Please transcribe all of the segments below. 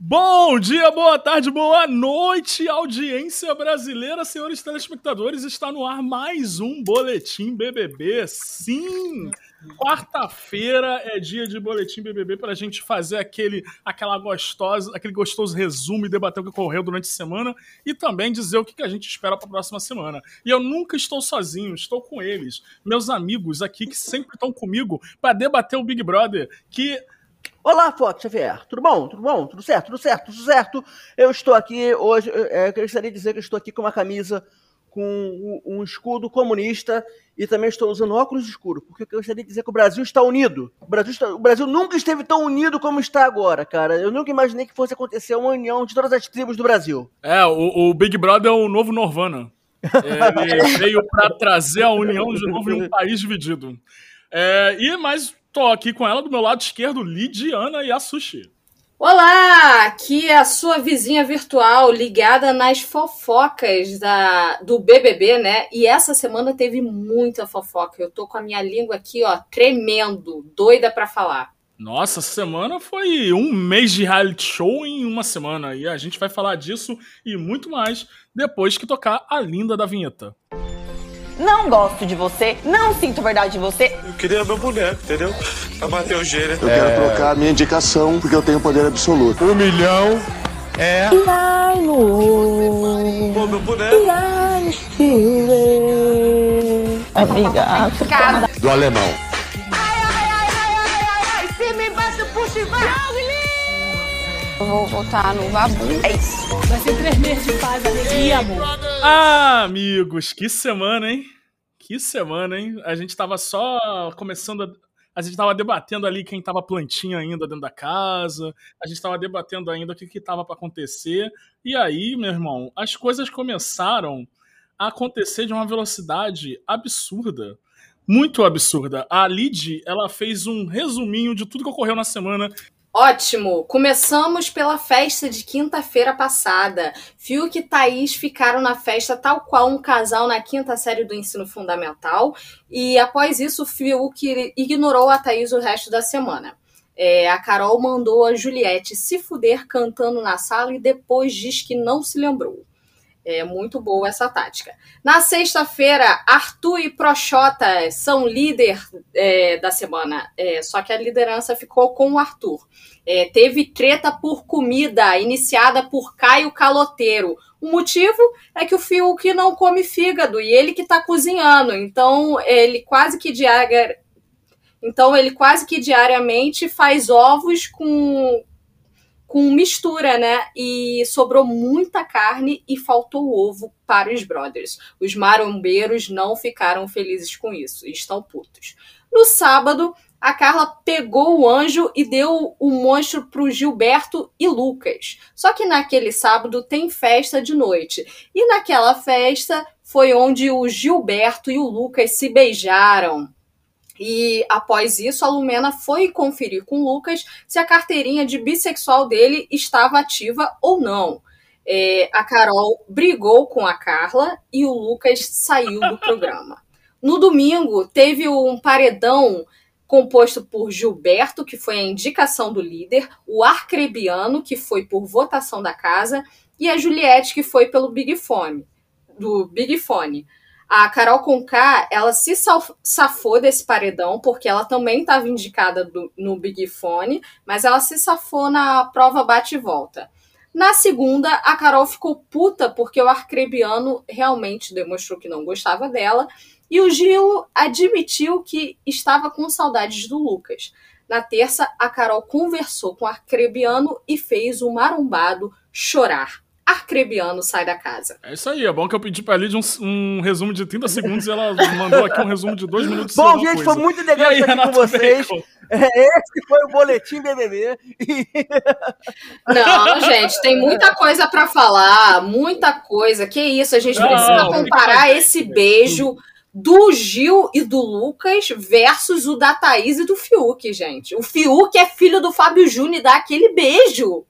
Bom dia, boa tarde, boa noite, audiência brasileira, senhores telespectadores. Está no ar mais um Boletim BBB. Sim, quarta-feira é dia de Boletim BBB para a gente fazer aquele, aquela gostosa, aquele gostoso resumo e debater o que ocorreu durante a semana e também dizer o que a gente espera para a próxima semana. E eu nunca estou sozinho, estou com eles, meus amigos aqui que sempre estão comigo para debater o Big Brother, que Olá, Fox Xavier. Tudo bom? Tudo bom? Tudo certo? Tudo certo? Tudo certo? Eu estou aqui hoje. É, eu gostaria de dizer que eu estou aqui com uma camisa com um escudo comunista e também estou usando óculos escuros, porque eu gostaria de dizer que o Brasil está unido. O Brasil, está, o Brasil nunca esteve tão unido como está agora, cara. Eu nunca imaginei que fosse acontecer uma união de todas as tribos do Brasil. É, o, o Big Brother é o novo Norvana. Ele veio para trazer a união de novo em um país dividido. É, e mais Tô aqui com ela do meu lado esquerdo, Lidiana Yasushi. Olá, aqui é a sua vizinha virtual ligada nas fofocas da, do BBB, né? E essa semana teve muita fofoca. Eu tô com a minha língua aqui, ó, tremendo, doida para falar. Nossa, semana foi um mês de reality show em uma semana. E a gente vai falar disso e muito mais depois que tocar a linda da vinheta não gosto de você, não sinto verdade de você. Eu queria meu boneco, entendeu? Pra bater o gênero. Eu é... quero trocar a minha indicação porque eu tenho poder absoluto. Um milhão é. Pô, meu boneco. Obrigada. Do alemão. Ai, ai, ai, ai, ai, ai, ai, se me bate, puxa e vai. Eu vou votar no Babu. É isso. Vai ser três meses de paz, alegria, amor. Ah, amigos, que semana, hein? Que semana, hein? A gente tava só começando a. A gente tava debatendo ali quem tava plantinha ainda dentro da casa. A gente tava debatendo ainda o que, que tava para acontecer. E aí, meu irmão, as coisas começaram a acontecer de uma velocidade absurda muito absurda. A Lid, ela fez um resuminho de tudo que ocorreu na semana Ótimo! Começamos pela festa de quinta-feira passada. Fiuk e Thaís ficaram na festa tal qual um casal na quinta série do ensino fundamental. E após isso, Fiuk ignorou a Thaís o resto da semana. É, a Carol mandou a Juliette se fuder cantando na sala e depois diz que não se lembrou. É muito boa essa tática. Na sexta-feira, Arthur e Prochota são líder é, da semana, é, só que a liderança ficou com o Arthur. É, teve treta por comida, iniciada por Caio Caloteiro. O motivo é que o Fiuk não come fígado e ele que está cozinhando. Então, ele quase que diaria... Então, ele quase que diariamente faz ovos com, com mistura, né? E sobrou muita carne e faltou ovo para os brothers. Os marombeiros não ficaram felizes com isso, estão putos. No sábado, a Carla pegou o anjo e deu o monstro para o Gilberto e Lucas. Só que naquele sábado tem festa de noite. E naquela festa foi onde o Gilberto e o Lucas se beijaram. E após isso, a Lumena foi conferir com o Lucas se a carteirinha de bissexual dele estava ativa ou não. É, a Carol brigou com a Carla e o Lucas saiu do programa. No domingo, teve um paredão composto por Gilberto, que foi a indicação do líder, o Arcrebiano, que foi por votação da casa, e a Juliette, que foi pelo Big Fone, do Big Fone. A Carol Conká, ela se safou desse paredão, porque ela também estava indicada do, no Big Fone, mas ela se safou na prova bate volta. Na segunda, a Carol ficou puta porque o Arcrebiano realmente demonstrou que não gostava dela, e o Gil admitiu que estava com saudades do Lucas. Na terça, a Carol conversou com o Arcrebiano e fez o marombado chorar. Arcrebiano sai da casa. É isso aí, é bom que eu pedi pra Lidia um, um resumo de 30 segundos e ela mandou aqui um resumo de 2 minutos. Bom, gente, coisa. foi muito legal estar aqui com vocês. É, esse foi o Boletim BBB. Não, gente, tem muita coisa para falar, muita coisa. Que isso, a gente precisa Não, comparar esse beijo do Gil e do Lucas versus o da Thaís e do Fiuk, gente. O Fiuk é filho do Fábio Júnior e dá aquele beijo.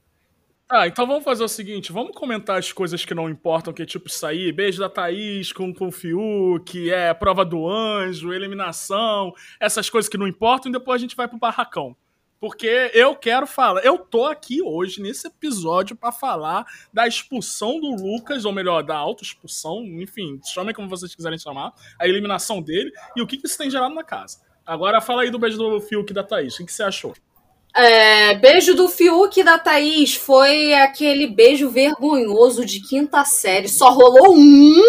Ah, então vamos fazer o seguinte, vamos comentar as coisas que não importam, que é tipo sair, beijo da Thaís com, com o Fiuk, é prova do anjo, eliminação, essas coisas que não importam, e depois a gente vai pro barracão. Porque eu quero falar. Eu tô aqui hoje, nesse episódio, pra falar da expulsão do Lucas, ou melhor, da autoexpulsão, enfim, chamem como vocês quiserem chamar, a eliminação dele e o que, que isso tem gerado na casa. Agora fala aí do beijo do Fiuk da Thaís. O que, que você achou? É, beijo do Fiuk e da Thaís foi aquele beijo vergonhoso de quinta série. Só rolou um,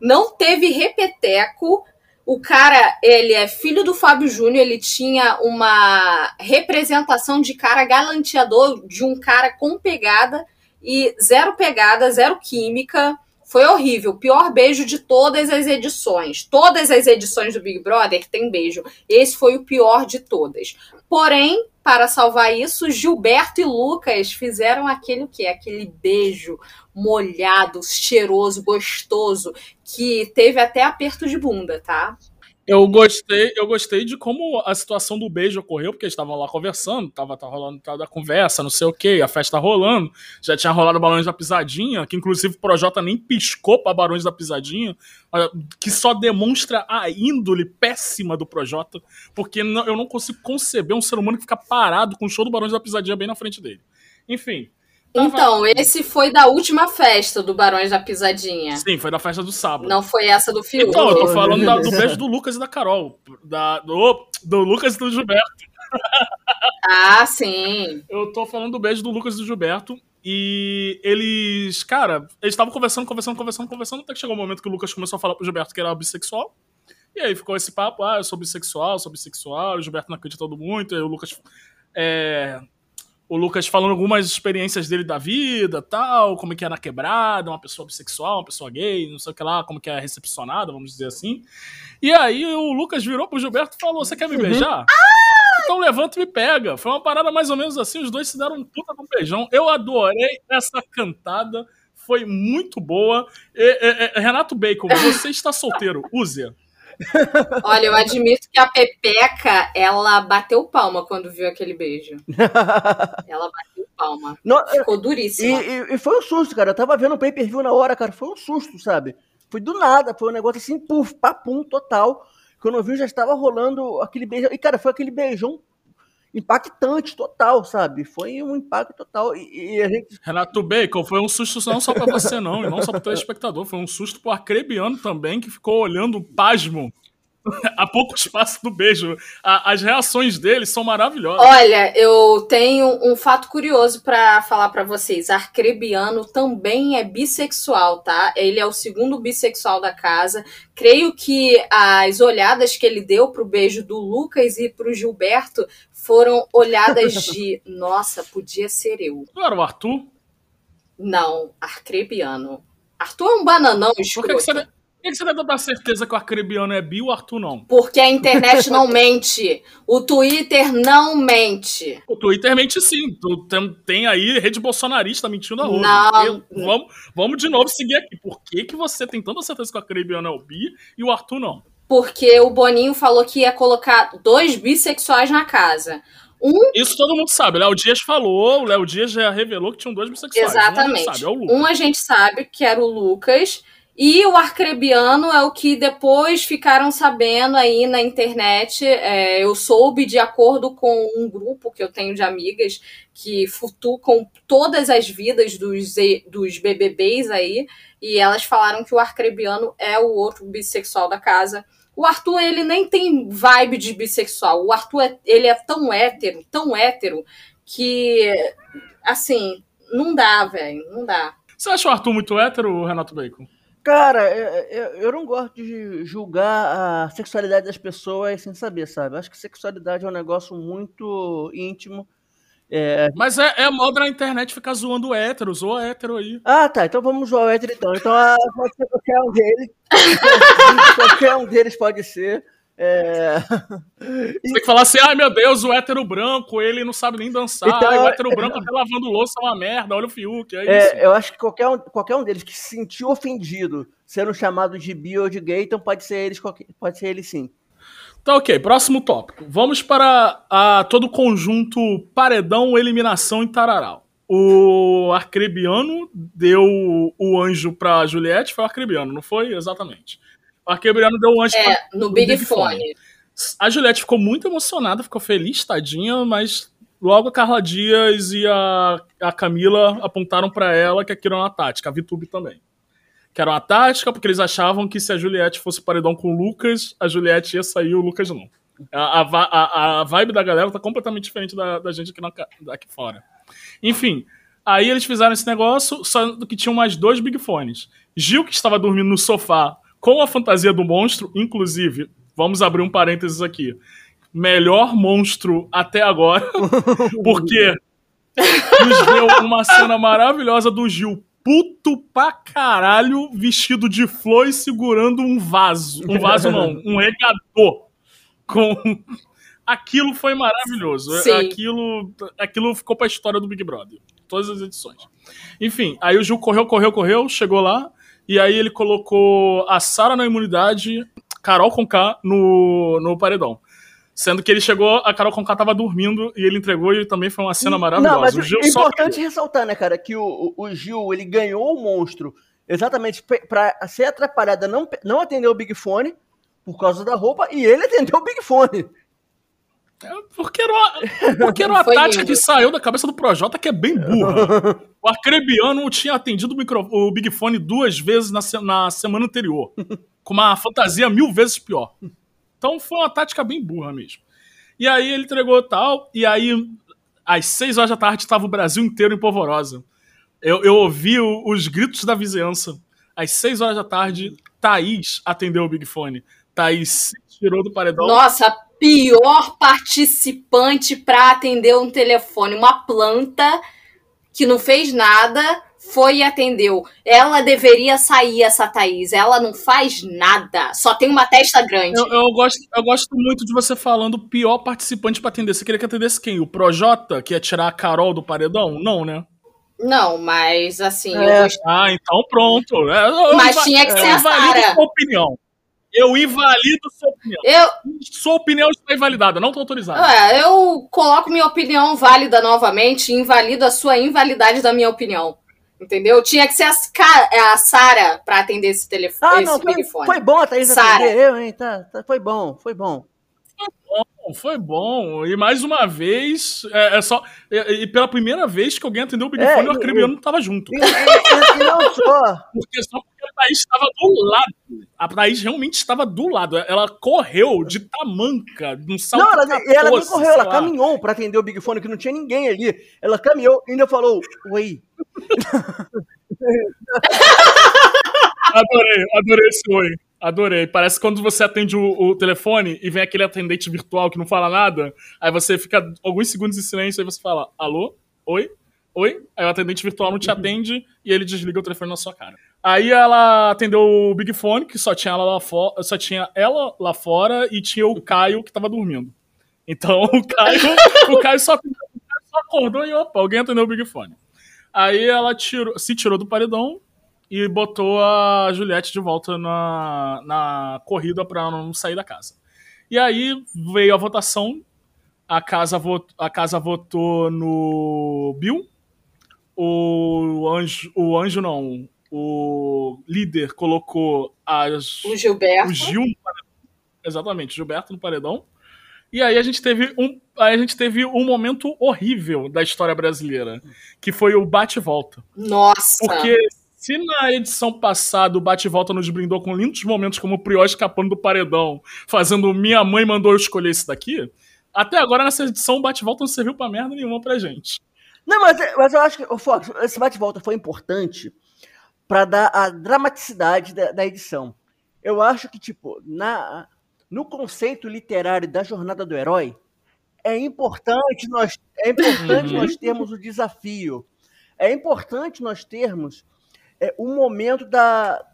não teve repeteco. O cara, ele é filho do Fábio Júnior, ele tinha uma representação de cara galanteador, de um cara com pegada e zero pegada, zero química. Foi horrível. Pior beijo de todas as edições. Todas as edições do Big Brother tem beijo. Esse foi o pior de todas. Porém, para salvar isso, Gilberto e Lucas fizeram aquele o quê? Aquele beijo molhado, cheiroso, gostoso, que teve até aperto de bunda, tá? Eu gostei, eu gostei de como a situação do beijo ocorreu, porque eles estavam lá conversando, tava, tava rolando tava conversa, não sei o que, a festa rolando, já tinha rolado Barões da Pisadinha, que inclusive o Projota nem piscou para Barões da Pisadinha, que só demonstra a índole péssima do Projota, porque eu não consigo conceber um ser humano que fica parado com o show do Barões da Pisadinha bem na frente dele. Enfim, então, esse foi da última festa do Barões da Pisadinha. Sim, foi da festa do sábado. Não foi essa do filme. Então, eu tô falando da, do beijo do Lucas e da Carol. Da, do, do Lucas e do Gilberto. Ah, sim. Eu tô falando do beijo do Lucas e do Gilberto. E eles, cara, eles estavam conversando, conversando, conversando, conversando, até que chegou o um momento que o Lucas começou a falar pro Gilberto que era bissexual. E aí ficou esse papo, ah, eu sou bissexual, sou bissexual, o Gilberto não acreditou muito, aí o Lucas é, o Lucas falando algumas experiências dele da vida, tal, como que é na quebrada, uma pessoa bissexual, uma pessoa gay, não sei o que lá, como que é recepcionada, vamos dizer assim. E aí o Lucas virou pro Gilberto e falou: Você quer me beijar? Uhum. Então levanta e me pega. Foi uma parada mais ou menos assim, os dois se deram um puta um beijão. Eu adorei essa cantada, foi muito boa. E, e, e, Renato Bacon, você está solteiro, use-a. Olha, eu admito que a Pepeca, ela bateu palma quando viu aquele beijo. ela bateu palma. Não, Ficou duríssima. E, e, e, foi um susto, cara. Eu tava vendo o pay-per-view na hora, cara. Foi um susto, sabe? Foi do nada, foi um negócio assim, puf, papum, total. Quando eu vi, já estava rolando aquele beijo. E, cara, foi aquele beijão impactante total, sabe? Foi um impacto total. E, e, a gente... Renato Bacon, foi um susto não só para você, não, e não só para o telespectador, foi um susto pro Acrebiano também, que ficou olhando pasmo a pouco espaço do beijo. A, as reações dele são maravilhosas. Olha, eu tenho um fato curioso para falar para vocês. Arcrebiano também é bissexual, tá? Ele é o segundo bissexual da casa. Creio que as olhadas que ele deu pro beijo do Lucas e pro Gilberto foram olhadas de nossa, podia ser eu. Não era o Arthur? Não, Arcrebiano. Arthur é um bananão escroto. Por que, que você por que você deve dar certeza que o Arcrebiano é bi e o Arthur não? Porque a internet não mente. O Twitter não mente. O Twitter mente sim. Tem, tem aí rede bolsonarista mentindo a roda. Não. vamos, vamos de novo seguir aqui. Por que, que você tem tanta certeza que o Arcrebiano é o bi e o Arthur não? Porque o Boninho falou que ia colocar dois bissexuais na casa. Um... Isso todo mundo sabe. O Léo Dias falou, o Léo Dias já revelou que tinham dois bissexuais. Exatamente. Um a sabe, é. Um a gente sabe que era o Lucas e o arcrebiano é o que depois ficaram sabendo aí na internet. É, eu soube de acordo com um grupo que eu tenho de amigas que futucam todas as vidas dos, dos BBBs aí. E elas falaram que o arcrebiano é o outro bissexual da casa. O Arthur, ele nem tem vibe de bissexual. O Arthur, é, ele é tão hétero, tão hétero, que, assim, não dá, velho, não dá. Você acha o Arthur muito hétero, Renato Bacon? Cara, eu, eu não gosto de julgar a sexualidade das pessoas sem saber, sabe? Acho que sexualidade é um negócio muito íntimo. É... Mas é, é moda na internet ficar zoando héteros, ou hétero aí. Ah, tá. Então vamos zoar o hétero então. Então ah, pode ser qualquer um deles. qualquer um deles pode ser. É... Você tem que falar assim, ai meu Deus, o hétero branco, ele não sabe nem dançar, então, ai, o hétero é... branco até lavando louça é uma merda, olha o Fiuk, é, é, isso. Eu acho que qualquer um, qualquer um deles que se sentiu ofendido sendo chamado de bi ou de gay, então pode ser eles, pode ser ele sim. Tá ok, próximo tópico. Vamos para a, todo o conjunto paredão, eliminação e tararau. O Arcrebiano deu o anjo pra Juliette, foi o Arcrebiano, não foi? Exatamente. O Arquebriano deu um anjo é, no, no Big, Big Fone. Fone. A Juliette ficou muito emocionada, ficou feliz, tadinha, mas logo a Carla Dias e a, a Camila apontaram pra ela que aquilo era uma tática, a Vitube também. Que era uma tática, porque eles achavam que se a Juliette fosse paredão com o Lucas, a Juliette ia sair e o Lucas não. A, a, a, vibe da galera tá completamente diferente da, da gente aqui, na, aqui fora. Enfim, aí eles fizeram esse negócio, só que tinham mais dois Big Fones. Gil, que estava dormindo no sofá com a fantasia do monstro, inclusive, vamos abrir um parênteses aqui. Melhor monstro até agora, porque nos deu uma cena maravilhosa do Gil puto pra caralho, vestido de flor e segurando um vaso. Um vaso não, um regador. Com. Aquilo foi maravilhoso. Sim. Aquilo, aquilo ficou pra história do Big Brother. Todas as edições. Enfim, aí o Gil correu, correu, correu, chegou lá. E aí ele colocou a Sara na imunidade, Carol Conká no, no paredão. Sendo que ele chegou, a Carol Conká tava dormindo e ele entregou e também foi uma cena maravilhosa. Não, mas o Gil é só importante ressaltar, né, cara, que o, o- Gil, ele ganhou o monstro exatamente pra ser atrapalhada, não, não atender o Big Fone por causa da roupa, e ele atendeu o Big Fone. Porque era uma, porque era uma tática lindo. que saiu da cabeça do Projota que é bem burra. O Acrebiano tinha atendido o, micro, o Big Fone duas vezes na, na semana anterior. Com uma fantasia mil vezes pior. Então foi uma tática bem burra mesmo. E aí ele entregou tal, e aí às seis horas da tarde estava o Brasil inteiro em polvorosa. Eu, eu ouvi o- os gritos da vizinhança. Às seis horas da tarde, Thaís atendeu o Big Fone. Thaís se tirou do paredão. Nossa, pior participante pra atender um telefone. Uma planta que não fez nada foi e atendeu. Ela deveria sair, essa Thaís. Ela não faz nada. Só tem uma testa grande. Eu, eu gosto, eu gosto muito de você falando pior participante pra atender. Você queria que atendesse quem? O Projota, que ia tirar a Carol do paredão? Não, né? Não, mas assim, É. eu gost- Ah, então pronto. É, Mas tinha que ser eu a Sara. sua opinião. Eu invalido sua opinião. eu, Sua opinião está invalidada, não está autorizada. é, eu coloco minha opinião válida novamente e invalido a sua invalidade da minha opinião. Entendeu? Tinha que ser a, Ca- a Sara pra atender esse telefone, Ah, esse não, foi, foi bom a Thaís Sara. atender eu, hein? Tá, tá, foi bom, foi bom. Bom, Foi bom. E mais uma vez, é, é só. E, e pela primeira vez que alguém atendeu o Big É, Fone, o Arcrebiano não estava junto. E, e- e- e não só, Porque só porque a Thaís estava do lado. A Thaís realmente estava do lado. Ela correu de tamanca, num salto Não, ela, e ela 14, correu, ela lá. caminhou pra atender o Big Fone, que não tinha ninguém ali. Ela caminhou e ainda falou, oi. Adorei, adorei esse oi. Adorei. Parece quando você atende o, o telefone e vem aquele atendente virtual que não fala nada, aí você fica alguns segundos em silêncio e você fala, alô? Oi? Oi? Aí o atendente virtual não te atende e ele desliga o telefone na sua cara. Aí ela atendeu o Big Fone, que só tinha ela lá fora, só tinha ela lá fora e tinha o Caio que tava dormindo. Então o Caio, o Caio só, só acordou e opa, alguém atendeu o Big Fone. Aí ela tirou, se tirou do paredão e botou a Juliette de volta na, na corrida pra não sair da casa. E aí veio a votação, a casa, vot, a casa votou no Bill, o anjo, o anjo não, o líder colocou as, O Gilberto. o Gil. Exatamente, Gilberto no paredão. E aí a gente teve um, aí a gente teve um momento horrível da história brasileira, que foi o bate e volta. Nossa. Porque se na edição passada o bate e volta nos brindou com lindos momentos como o Prior escapando do paredão, fazendo minha mãe mandou eu escolher esse daqui, até agora nessa edição o bate e volta não serviu pra merda nenhuma pra gente. Não, mas, mas eu acho que, o Fox, esse bate-volta foi importante pra dar a dramaticidade da, da edição. Eu acho que, tipo, na, no conceito literário da jornada do herói, é importante nós, é importante Uhum. nós termos o desafio. É importante nós termos é, um momento da,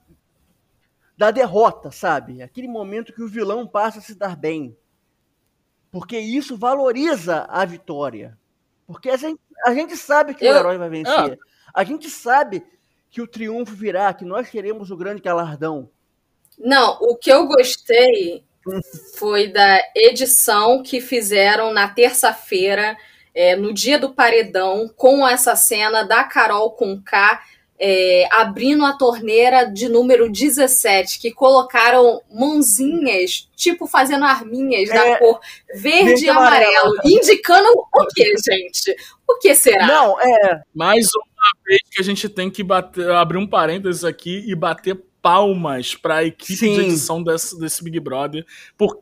da derrota, sabe? Aquele momento que o vilão passa a se dar bem. Porque isso valoriza a vitória. Porque a gente, a gente sabe que Eu- o herói vai vencer. A gente sabe que o triunfo virá, que nós queremos o grande galardão. Não, o que eu gostei foi da edição que fizeram na terça-feira, é, no dia do paredão, com essa cena da Carol com K é, abrindo a torneira de número 17, que colocaram mãozinhas, tipo fazendo arminhas É, da cor verde, e e amarelo, amarelo. indicando o que, gente? O que será? Não, é. Mais uma vez que a gente tem que bater, abrir um parênteses aqui e bater palmas para a equipe Sim. de edição desse, desse Big Brother, porque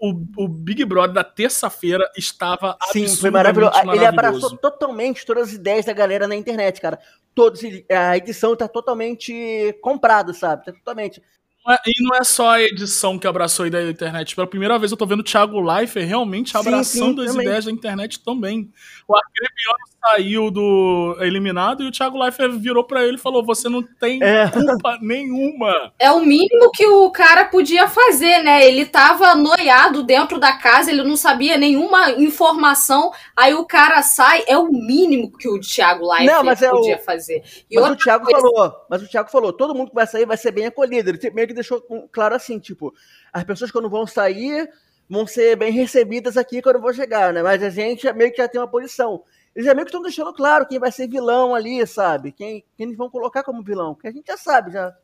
o, o Big Brother da terça-feira estava Sim, foi maravilhoso. Ele maravilhoso. abraçou totalmente todas as ideias da galera na internet, cara. Todos, a edição tá totalmente comprada, sabe? Tá totalmente. Não é- E não é só a edição que abraçou a ideia da internet. Pela primeira vez eu tô vendo o Thiago Leifert realmente Sim, abraçando sim, as também. ideias da internet também. O Arcrebiano saiu do eliminado e o Thiago Leifert virou pra ele e falou: Você não tem É. culpa nenhuma. É o mínimo que o cara podia fazer, né? Ele tava noiado dentro da casa, ele não sabia nenhuma informação, aí o cara sai, é o mínimo que o Thiago Leifert Não, mas é o- podia fazer. E Mas o Thiago coisa- falou, mas o Thiago falou, todo mundo que vai sair vai ser bem acolhido. Ele meio que deixou claro assim, tipo, as pessoas quando vão sair vão ser bem recebidas aqui quando vou chegar, né? Mas a gente é meio que já tem uma posição. Eles já meio que estão deixando claro quem vai ser vilão ali, sabe? Quem, quem eles vão colocar como vilão. Porque a gente já sabe, já.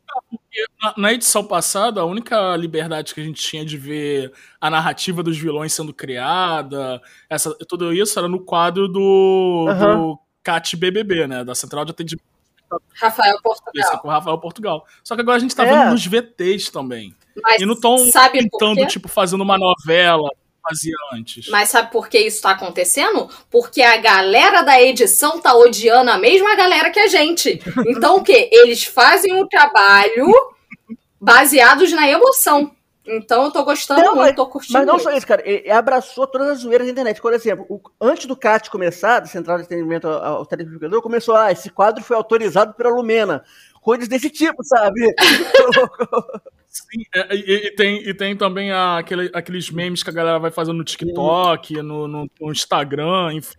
Na, na edição passada, a única liberdade que a gente tinha de ver a narrativa dos vilões sendo criada, essa, tudo isso era no quadro do, Aham. do CAT BBB, né? Da Central de Atendimento Rafael Isso, Portugal. com o Rafael Portugal. Só que agora a gente tá É. vendo nos VTs também. Mas E não pintando, quê? tipo, fazendo uma novela que fazia antes. Mas sabe por que isso tá acontecendo? Porque a galera da edição tá odiando a mesma galera que a gente. Então o quê? Eles fazem o trabalho baseados na emoção. Então eu tô gostando Não, muito, tô curtindo Mas não muito. só isso, cara. Ele abraçou todas as zoeiras da internet. Por exemplo, o- antes do CAT começar, da Central de Atendimento ao, ao Telespectador, começou, ah, esse quadro foi autorizado pela Lumena. Coisas desse tipo, sabe? Sim, é, e, e tem, e tem também a- aquele- aqueles memes que a galera vai fazendo no TikTok, no, no- no Instagram, enfim.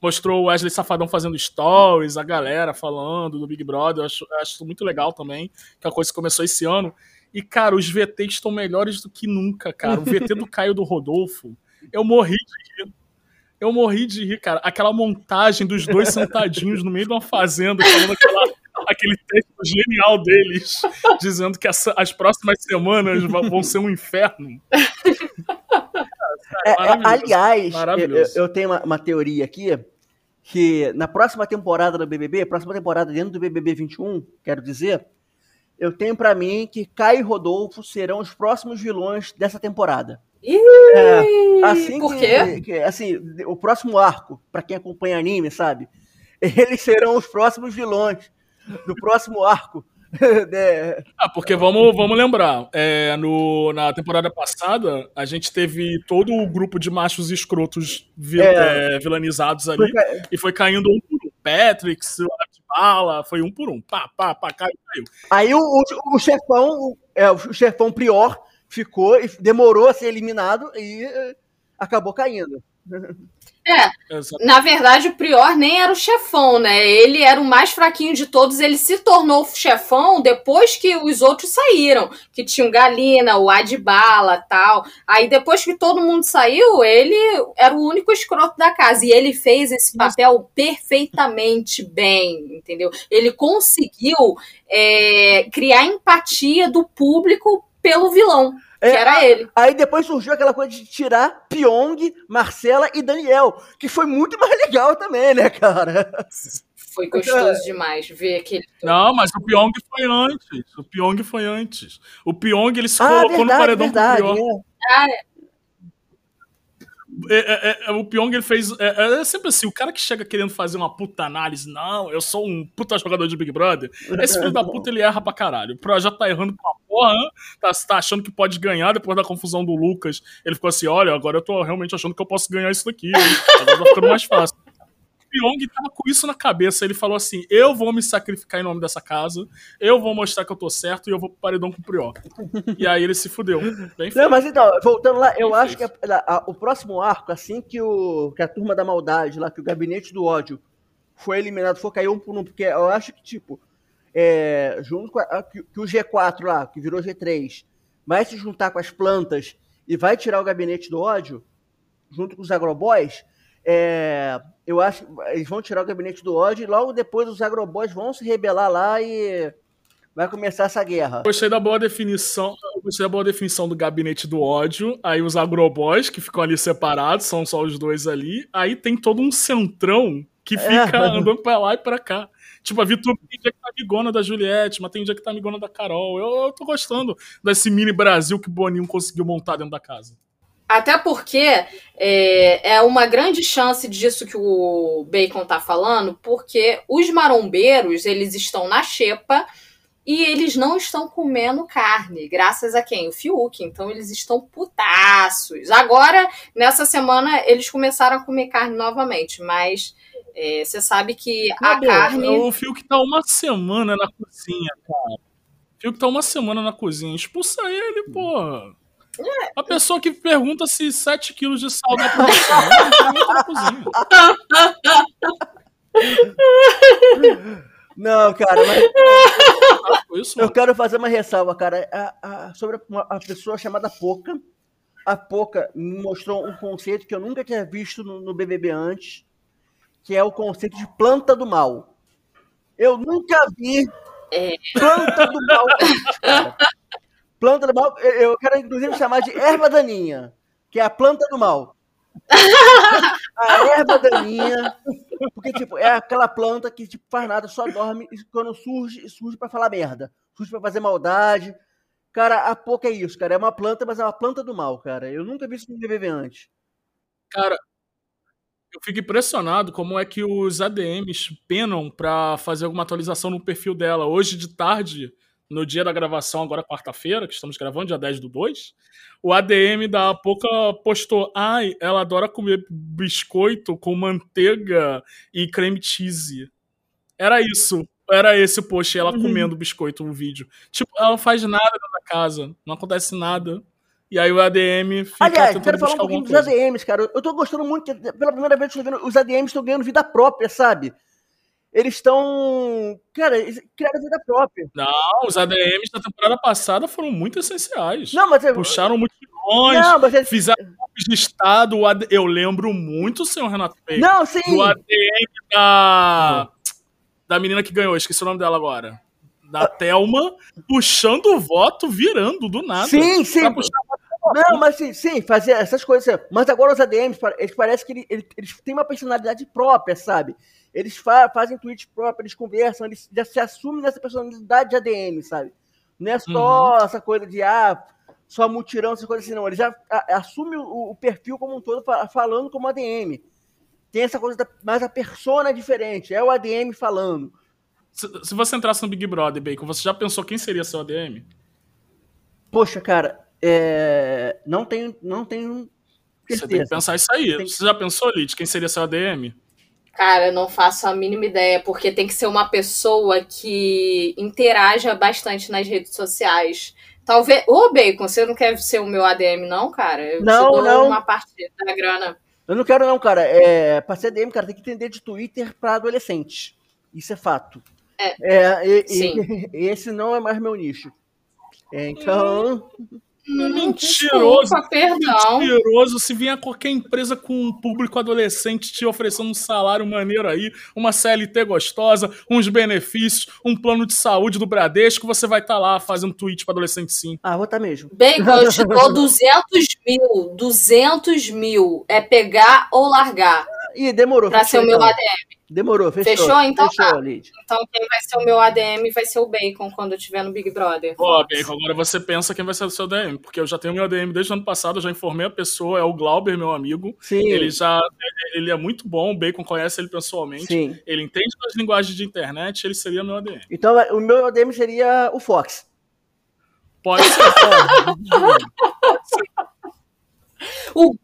Mostrou o Wesley Safadão fazendo stories, a galera falando do Big Brother. Eu acho, eu acho isso muito legal também, que é uma coisa que começou esse ano. E, cara, os VTs estão melhores do que nunca, cara. O VT do Caio do Rodolfo, eu morri de rir. Eu morri de rir, cara. Aquela montagem dos dois sentadinhos no meio de uma fazenda, falando aquela- aquele texto genial deles, dizendo que essa- as próximas semanas vão ser um inferno. É, é, aliás, eu, eu tenho uma, uma teoria aqui que na próxima temporada do BBB, próxima temporada dentro do BBB 21, quero dizer, eu tenho pra mim que Caio e Rodolfo serão os próximos vilões dessa temporada. Ih, É, assim por que- quê? que- assim, o próximo arco, pra quem acompanha anime, sabe? Eles serão os próximos vilões do próximo arco. É, Ah, porque vamos, vamos lembrar, é, no, na temporada passada, a gente teve todo o grupo de machos escrotos vi- É. é, vilanizados ali, foi e foi caindo um por um. Patrick, Bala, foi um por um. Pá, pá, pá, caiu, caiu. Aí o, o, o chefão, o, é, o chefão Prior ficou e demorou a ser eliminado e eh, acabou caindo. É, na verdade o Prior nem era o chefão, né? Ele era o mais fraquinho de todos, ele se tornou chefão depois que os outros saíram, que tinha o Galina, o Adbala, tal. Aí depois que todo mundo saiu, ele era o único escroto da casa e ele fez esse papel perfeitamente bem, entendeu? Ele conseguiu é, criar empatia do público pelo vilão, que É, era ele. Aí depois surgiu aquela coisa de tirar Pyong, Marcela e Daniel, que foi muito mais legal também, né, cara? Foi gostoso demais ver aquele. Não, mas o Pyong foi antes. O Pyong foi antes. O Pyong, ele se Ah, colocou no verdade, paredão verdade. com o Prior. é. É, é, é, o Pyong, ele fez. É, é sempre assim: o cara que chega querendo fazer uma puta análise, não, eu sou um puta jogador de Big Brother. Esse filho da puta, ele erra pra caralho. O projeto tá errando com a porra, né? tá, tá achando que pode ganhar depois da confusão do Lucas. Ele ficou assim: olha, agora eu tô realmente achando que eu posso ganhar isso daqui. hein? Agora tá ficando mais fácil. O Pyong tava com isso na cabeça. Ele falou assim: eu vou me sacrificar em nome dessa casa, eu vou mostrar que eu tô certo e eu vou pro paredão com o Prior. E aí ele se fudeu. Bem feito. Não, mas então, voltando lá, eu Bem acho que a- a- o próximo arco, assim que, o, que a turma da maldade lá, que o gabinete do ódio foi eliminado, for cair um por um, porque eu acho que, tipo, é, junto com a- a- que, que o G4 lá, que virou G3, vai se juntar com as plantas e vai tirar o gabinete do ódio, junto com os agroboys, é, eu acho que eles vão tirar o gabinete do ódio e logo depois os agroboys vão se rebelar lá e vai começar essa guerra. Gostei da boa definição. Gostei da boa definição do gabinete do ódio. Aí os agroboys, que ficam ali separados, são só os dois ali. Aí tem todo um centrão que fica É. andando pra lá e pra cá. Tipo, a Vitor tem dia que tá amigona da Juliette, mas tem dia que tá amigona da Carol. Eu, eu tô gostando desse mini Brasil que o Boninho conseguiu montar dentro da casa. Até porque é, é uma grande chance disso que o Bacon tá falando, porque os marombeiros, eles estão na xepa e eles não estão comendo carne, graças a quem? O Fiuk. Então eles estão putaços. Agora, nessa semana, eles começaram a comer carne novamente, mas é, você sabe que a Cadê? carne. O Fiuk tá uma semana na cozinha, cara. O Fiuk tá uma semana na cozinha. Expulsa ele, porra. A pessoa que pergunta se 7 quilos de sal dá pra você. Não entra na cozinha. Não, cara, mas Ah, foi isso, eu quero fazer uma ressalva, cara, a- a- sobre uma, a pessoa chamada Poca. A Poca me mostrou um conceito que eu nunca tinha visto no, no BBB antes, que é o conceito de planta do mal. Eu nunca vi É. planta do mal cara. Planta do mal, eu- quero inclusive chamar de erva daninha, que é a planta do mal. A erva daninha, porque tipo, é aquela planta que tipo, faz nada, só dorme e quando surge, surge pra falar merda, surge pra fazer maldade. Cara, a pouco é isso, cara, é uma planta, mas é uma planta do mal, cara. Eu nunca vi isso no BBB antes. Cara, eu fico impressionado como é que os ADMs penam pra fazer alguma atualização no perfil dela. Hoje de tarde, no dia da gravação, agora quarta-feira, que estamos gravando, dia 10 do 2, o ADM da Poca postou: ai, ela adora comer biscoito com manteiga e creme cheese. Era isso. Era esse o post, ela comendo biscoito no vídeo. Tipo, ela não faz nada na casa, não acontece nada. E aí o ADM fica Aliás, quero falar um pouquinho dos. ADMs, cara. Eu tô gostando muito, pela primeira vez eu tô vendo, os ADMs estão ganhando vida própria, sabe? Eles estão. Cara, eles criaram vida própria. Não, os ADMs da temporada passada foram muito essenciais. Não, mas. eu- Puxaram mutirões, Não, mas eles- fizeram golpes de Estado. Eu lembro muito, senhor Renato Peito, Não, sim. do ADM da... da menina que ganhou, esqueci o nome dela agora. Da Thelma, puxando o voto, virando do nada. Sim, sim. Não, mas sim, sim, fazer essas coisas. assim. Mas agora os ADMs, eles parecem que ele- ele- eles têm uma personalidade própria, sabe? Eles fa- fazem tweets próprios, eles conversam, eles já se assumem nessa personalidade de ADM, sabe? Não é só essa coisa de, ah, só mutirão, essas coisas assim, não. Eles já assumem o, o perfil como um todo, fa- falando como ADM. Tem essa coisa, da, mas a persona é diferente, é o ADM falando. Se, se você entrasse no Big Brother, Bacon, você já pensou quem seria seu ADM? Poxa, cara, é, não tenho, não tenho Você tem que pensar isso aí. Tem- Você já pensou, Lid, quem seria seu ADM? Cara, eu não faço a mínima ideia, porque tem que ser uma pessoa que interaja bastante nas redes sociais. Talvez. Ô, Bacon, você não quer ser o meu ADM, não, cara? Eu Não, te dou não. uma parte da grana. Eu não quero não, cara. É, pra ser ADM, cara, tem que entender de Twitter pra adolescente. Isso é fato. É. e- e- Sim. esse não é mais meu nicho. É, então, Mentiroso. Desculpa, perdão. Mentiroso se vier qualquer empresa com um público adolescente te oferecendo um salário maneiro aí, uma CLT gostosa, uns benefícios, um plano de saúde do Bradesco, você vai estar lá fazendo tweet pra adolescente sim. ah, vou tá mesmo. Bacon, eu te dou 200 mil. 200 mil. É pegar ou largar Ih, demorou. pra ser fechou, o meu então. ADM. Demorou, fechou. Fechou? Então fechou, tá. Lid. Então quem vai ser o meu ADM vai ser o Bacon quando eu estiver no Big Brother. Ó, Bacon, agora você pensa quem vai ser o seu ADM, porque eu já tenho meu ADM desde o ano passado, eu já informei a pessoa, é o Glauber, meu amigo. Sim, Ele já ele é muito bom, o Bacon conhece ele pessoalmente. sim. Ele entende das linguagens de internet, ele seria meu ADM. Então, o meu ADM seria o Fox. Pode ser.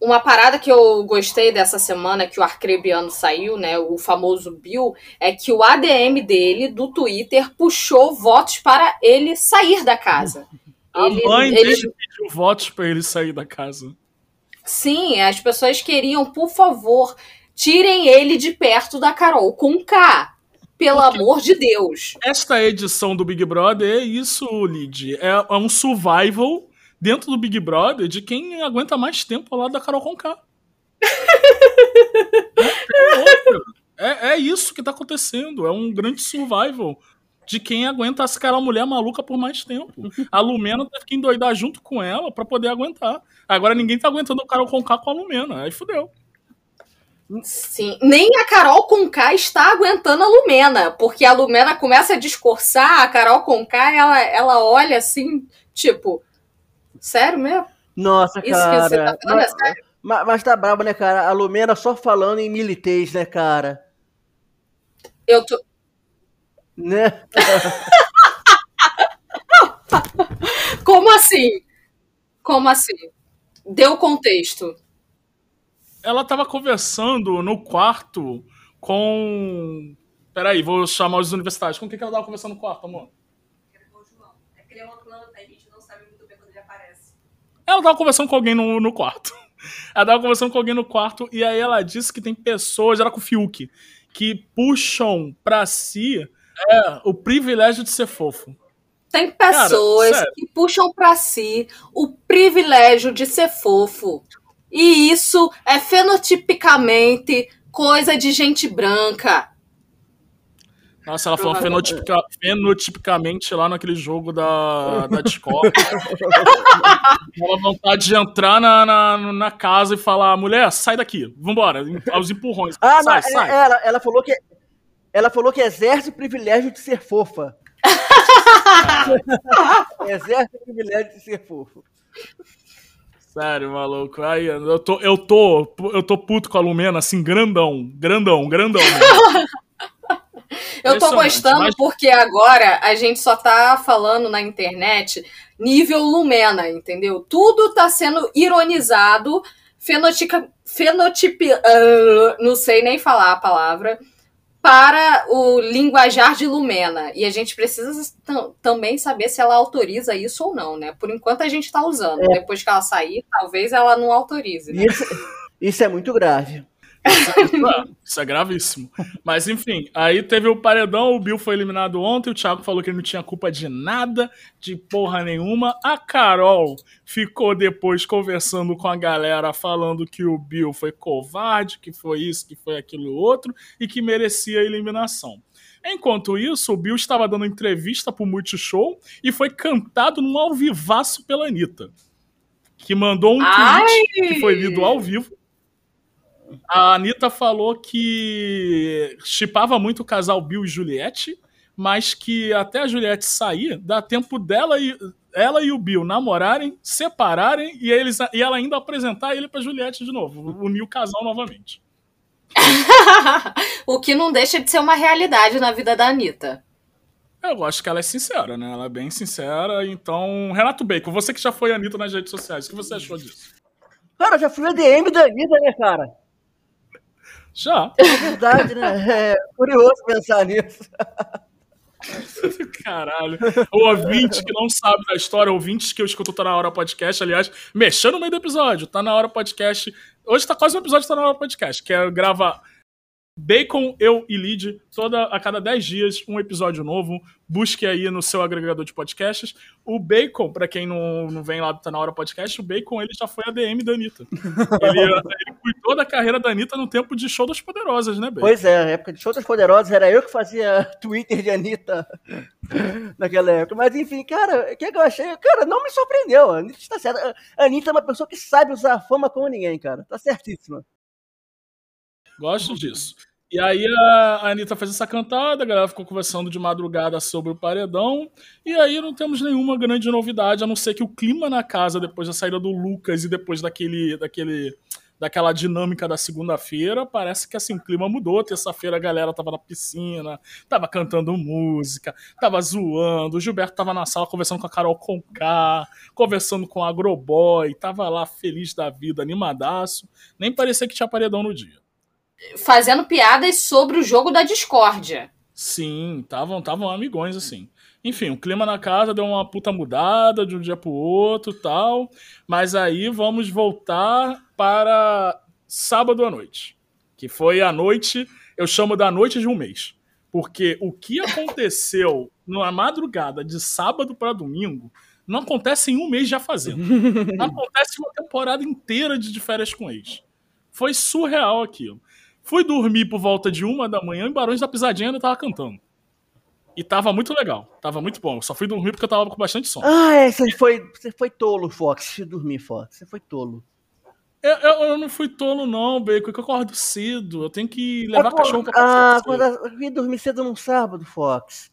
Uma parada que eu gostei dessa semana que o Arcrebiano saiu, né? O famoso Bill, é que o ADM dele, do Twitter, puxou votos para ele sair da casa. A Ele- mãe eles- dele pediu votos pra ele sair da casa. Sim, as pessoas queriam, por favor, tirem ele de perto da Carol com K. Pelo amor de Deus. Esta edição do Big Brother é isso, Lid. É, é um survival dentro do Big Brother de quem aguenta mais tempo ao lado da Carol Conká. É, é isso que tá acontecendo. É um grande survival de quem aguenta aquela mulher maluca por mais tempo. A Lumena teve que endoidar junto com ela pra poder aguentar. Agora ninguém tá aguentando o Carol Conká com a Lumena. Aí fudeu. Sim, nem a Carol Conká está aguentando a Lumena, porque a Lumena começa a discursar, a Carol Conká, ela, ela olha assim, tipo, sério mesmo? Nossa, Isso cara. que você tá falando é mas, sério? mas, mas tá brabo, né, cara? A Lumena só falando em militez, né, cara? Eu tô. Né? Como assim? Como assim? Deu contexto. Ela tava conversando no quarto com. Peraí, vou chamar os universitários. Com quem que ela tava conversando no quarto, amor? Ela tava conversando com alguém no, no quarto. Ela tava conversando com alguém no quarto e aí ela disse que tem pessoas, era com o Fiuk, que puxam pra si é, o privilégio de ser fofo. Tem pessoas sério. que puxam pra si o privilégio de ser fofo. E isso é fenotipicamente coisa de gente branca. Nossa, ela falou fenotipica- fenotipicamente lá naquele jogo da, da Discord. Ela vontade de entrar na, na, na casa e falar: mulher, sai daqui, vambora, aos empurrões. Ah, sai, mas sai. é- ela, ela falou que ela falou que exerce o privilégio de ser fofa. exerce o privilégio de ser fofo. Sério, maluco. Aí, eu tô, eu tô, eu tô puto com a Lumena, assim, grandão, grandão, grandão. Eu tô gostando mas- porque agora a gente só tá falando na internet nível Lumena, entendeu? Tudo tá sendo ironizado, fenotica, fenotipi, ah, não sei nem falar a palavra, para o linguajar de Lumena. E a gente precisa tam- também saber se ela autoriza isso ou não, né? Por enquanto a gente tá usando. Depois que ela sair, talvez ela não autorize. Né? Isso, isso é muito grave. Ah, Isso é gravíssimo. Mas enfim, aí teve o paredão, o Bill foi eliminado ontem, o Thiago falou que ele não tinha culpa de nada, de porra nenhuma. A Carol ficou depois conversando com a galera, falando que o Bill foi covarde, que foi isso, que foi aquilo outro, e que merecia a eliminação. Enquanto isso, o Bill estava dando entrevista pro Multishow e foi cantado num alvivaço pela Anitta. Que mandou um Ai! tweet que foi lido ao vivo. A Anitta falou que chipava muito o casal Bill e Juliette, mas que até a Juliette sair, dá tempo dela e ela e o Bill namorarem, separarem e, eles, e ela ainda apresentar ele pra Juliette de novo, unir o casal novamente. o que não deixa de ser uma realidade na vida da Anitta. Eu acho que ela é sincera, né? Ela é bem sincera. Então, Renato Bacon, você que já foi Anitta nas redes sociais, o que você achou disso? Cara, já fui a DM da Anitta, né, cara? Já. É verdade, né? É curioso pensar nisso. Caralho. O ouvinte que não sabe da história, ouvintes que eu escuto Tá Na Hora Podcast, aliás, mexendo no meio do episódio, Tá Na Hora Podcast. Hoje tá quase um episódio Tá Na Hora Podcast, que é gravar Bacon, eu e Lid, toda, a cada 10 dias, um episódio novo. Busque aí no seu agregador de podcasts. O Bacon, pra quem não, não vem lá do Tá Na Hora Podcast, o Bacon ele já foi ADM da Anitta. Ele, ele cuidou da carreira da Anitta no tempo de Show das Poderosas, né, Bacon? Pois é, na época de Show das Poderosas, era eu que fazia Twitter de Anitta naquela época. Mas enfim, cara, o que, que eu achei? Cara, não me surpreendeu. A Anitta está certa. A Anitta é uma pessoa que sabe usar a fama como ninguém, cara. Tá certíssima. Gosto disso. E aí a Anitta fez essa cantada, a galera ficou conversando de madrugada sobre o paredão, e aí não temos nenhuma grande novidade, a não ser que o clima na casa, depois da saída do Lucas e depois daquele, daquele, daquela dinâmica da segunda-feira, parece que assim, o clima mudou. Terça-feira a galera tava na piscina, tava cantando música, tava zoando, o Gilberto tava na sala conversando com a Carol Conká, conversando com o Agroboy, tava lá feliz da vida, animadaço, nem parecia que tinha paredão no dia. Fazendo piadas sobre o jogo da discórdia. Sim, estavam tavam amigões assim. Enfim, o clima na casa deu uma puta mudada de um dia pro outro tal. Mas aí vamos voltar para sábado à noite. Que foi a noite, eu chamo da noite de um mês. Porque o que aconteceu na madrugada de sábado para domingo não acontece em um mês já fazendo. Não acontece uma temporada inteira de de férias com ex. Foi surreal aquilo. Fui dormir por volta de uma da manhã e Barões da Pisadinha ainda tava cantando. E tava muito legal. Tava muito bom. Só fui dormir porque eu tava com bastante sono. Ah, é, você foi, você foi tolo, Fox, de dormir, Fox. Você foi tolo. Eu, eu, eu não fui tolo, não, Bacon, que eu acordo cedo. Eu tenho que levar É, pô, cachorro pra Ah, quando eu vim dormir cedo num sábado, Fox.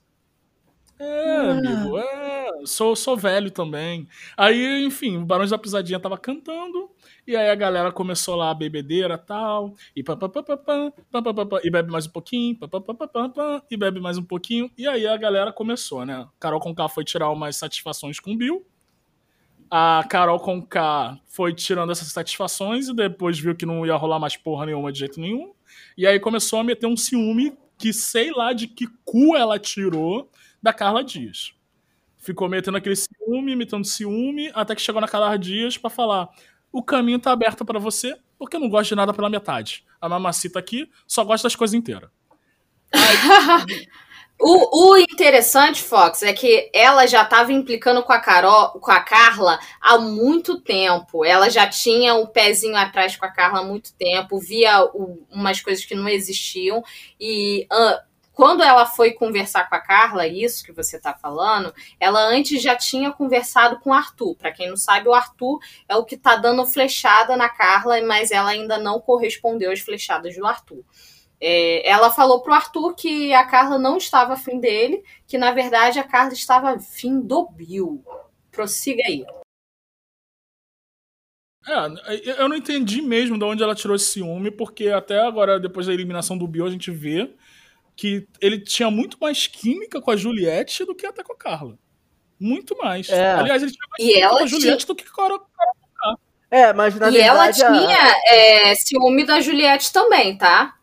É, amigo, é. Sou, sou velho também. Aí, enfim, o Barões da Pisadinha tava cantando. E aí a galera começou lá a bebedeira e tal. E pá, e bebe mais um pouquinho. E bebe mais um pouquinho. E aí a galera começou, né? Carol Conká foi tirar umas satisfações com o Bill. A Carol Conká foi tirando essas satisfações e depois viu que não ia rolar mais porra nenhuma de jeito nenhum. E aí começou a meter um ciúme que sei lá de que cu ela tirou da Carla Dias. Ficou metendo aquele ciúme, metendo ciúme, até que chegou na Carla Dias pra falar: o caminho tá aberto pra você, porque eu não gosto de nada pela metade. A mamacita aqui só gosta das coisas inteiras. O, o interessante, Fox, é que ela já estava implicando com a Carol, com a Carla há muito tempo. Ela já tinha o pezinho atrás com a Carla há muito tempo, via o- umas coisas que não existiam. E ah, quando ela foi conversar com a Carla, isso que você está falando, ela antes já tinha conversado com o Arthur. Para quem não sabe, o Arthur é o que está dando flechada na Carla, mas ela ainda não correspondeu às flechadas do Arthur. É, ela falou pro Arthur que a Carla não estava afim dele, que na verdade a Carla estava afim do Bill. Prossiga aí. É, eu não entendi mesmo de onde ela tirou esse ciúme, porque até agora, depois da eliminação do Bill, a gente vê que ele tinha muito mais química com a Juliette do que até com a Carla. Muito mais. É. Aliás, ele tinha mais E química ela com a Juliette do que com a Carol. É, mas na e ela verdade. a- tinha é, ciúme da Juliette também, tá?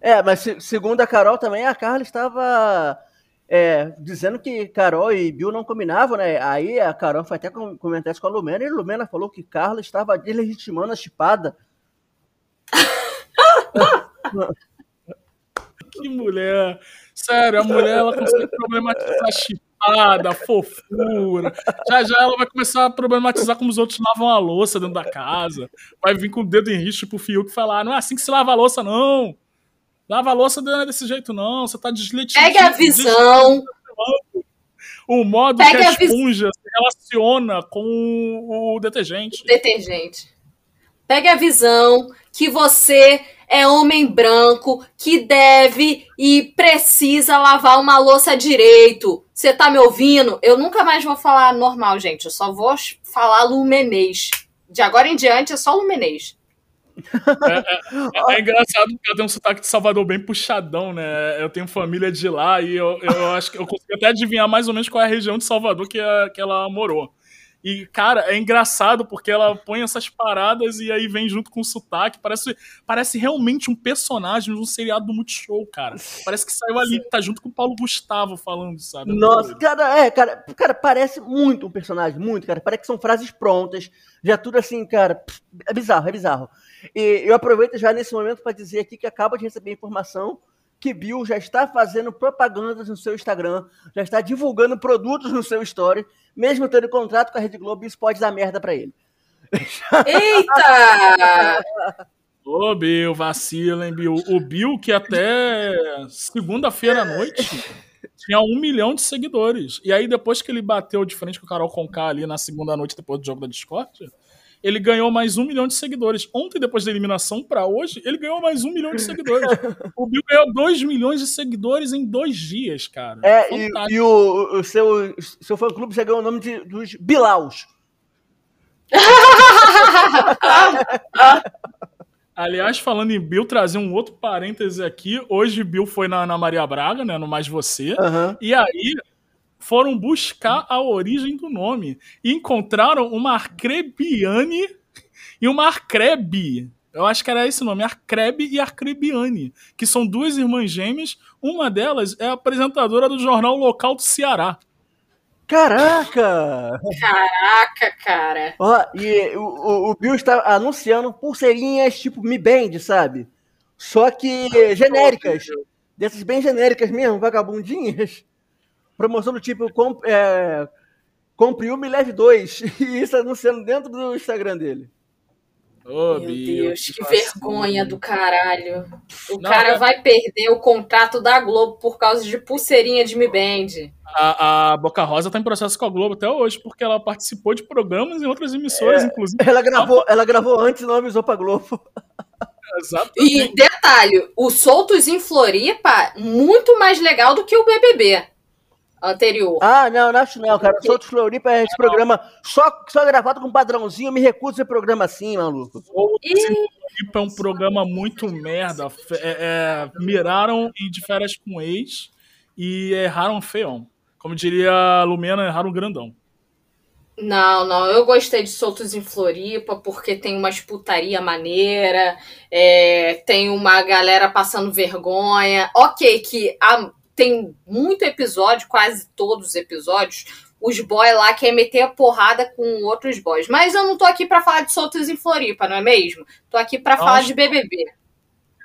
É, mas se- segundo a Carol também, a Carla estava é, dizendo que Carol e Bill não combinavam, né? Aí a Carol foi até com- comentar isso com a Lumena, e a Lumena falou que Carla estava deslegitimando a chipada. Que mulher. Sério, a mulher ela consegue problematizar a chipada, fofura. Já já ela vai começar a problematizar como os outros lavam a louça dentro da casa. Vai vir com o dedo em risco pro Fiuk e falar: não é assim que se lava a louça, não. Lava a louça não é desse jeito, não. Você tá deslegitimando. Pega a visão. O modo Pega que a a vis- esponja se relaciona com o detergente. Detergente. Pegue a visão que você é homem branco que deve e precisa lavar uma louça direito. Você tá me ouvindo? Eu nunca mais vou falar normal, gente. Eu só vou falar lumenês. De agora em diante é só lumenês. É, é engraçado porque ela tem um sotaque de Salvador bem puxadão, né? Eu tenho família de lá e eu, eu acho que eu consigo até adivinhar mais ou menos qual é a região de Salvador que, a- que ela morou. E, cara, é engraçado porque ela põe essas paradas e aí vem junto com o sotaque. Parece, parece realmente um personagem de um seriado do Multishow, cara. Parece que saiu ali, tá junto com o Paulo Gustavo falando, sabe? Nossa, cara, é, cara, cara, parece muito um personagem, muito, cara. Parece que são frases prontas, já tudo assim, cara. É bizarro, é bizarro. E eu aproveito já nesse momento para dizer aqui que acaba de receber informação que Bill já está fazendo propagandas no seu Instagram, já está divulgando produtos no seu story, mesmo tendo contrato com a Rede Globo, isso pode dar merda para ele. Eita! Ô, Bill, vacila, hein, Bill? O Bill, que até segunda-feira à noite tinha um milhão de seguidores. E aí, depois que ele bateu de frente com o Carol Conká ali na segunda noite, depois do jogo da Discord, ele ganhou mais um milhão de seguidores. Ontem, depois da eliminação pra hoje, ele ganhou mais um milhão de seguidores. O Bill ganhou dois milhões de seguidores em dois dias, cara. É, e, Fantástico. e o, o seu, seu fã-clube já ganhou o nome de, dos Bilaus. Aliás, falando em Bill, trazer um outro parêntese aqui. Hoje, Bill foi na, na Maria Braga, né? No Mais Você. Aham. E aí foram buscar a origem do nome e encontraram uma Arcrebiane e uma Arcrebe. Eu acho que era esse nome, Arcrebe e Arcrebiane, que são duas irmãs gêmeas. Uma delas é apresentadora do jornal local do Ceará. Caraca! Caraca, cara. Ó, e o, o, o Bill está anunciando pulseirinhas tipo Mi Band, sabe? Só que genéricas. Dessas bem genéricas mesmo, vagabundinhas. Promoção do tipo, comp, é, compre uma e leve dois. E isso anunciando dentro do Instagram dele. Ô, Meu Bill, Deus, que vacilo. vergonha do caralho. O Não, cara é- vai perder o contrato da Globo por causa de pulseirinha de Mi Band. A, a Boca Rosa tá em processo com a Globo até hoje, porque ela participou de programas em outras emissoras, inclusive. Ela gravou, ela gravou antes e não avisou pra Globo. Exatamente. E detalhe, o Soltos em Floripa, muito mais legal do que o BBB anterior. Ah, não, não acho não, cara. Soltos Floripa é esse programa só, só gravado com padrãozinho. Eu me recuso a esse programa assim, maluco. Floripa é um programa muito merda. É- é, miraram em de férias com ex e erraram feião. Como diria a Lumena, erraram grandão. Não, não, eu gostei de Soltos em Floripa porque tem umas putaria maneira, é, tem uma galera passando vergonha. Ok, que há- tem muito episódio, quase todos os episódios, os boys lá querem meter a porrada com outros boys. Mas eu não tô aqui pra falar de Soltos em Floripa, não é mesmo? Tô aqui pra falar de BBB.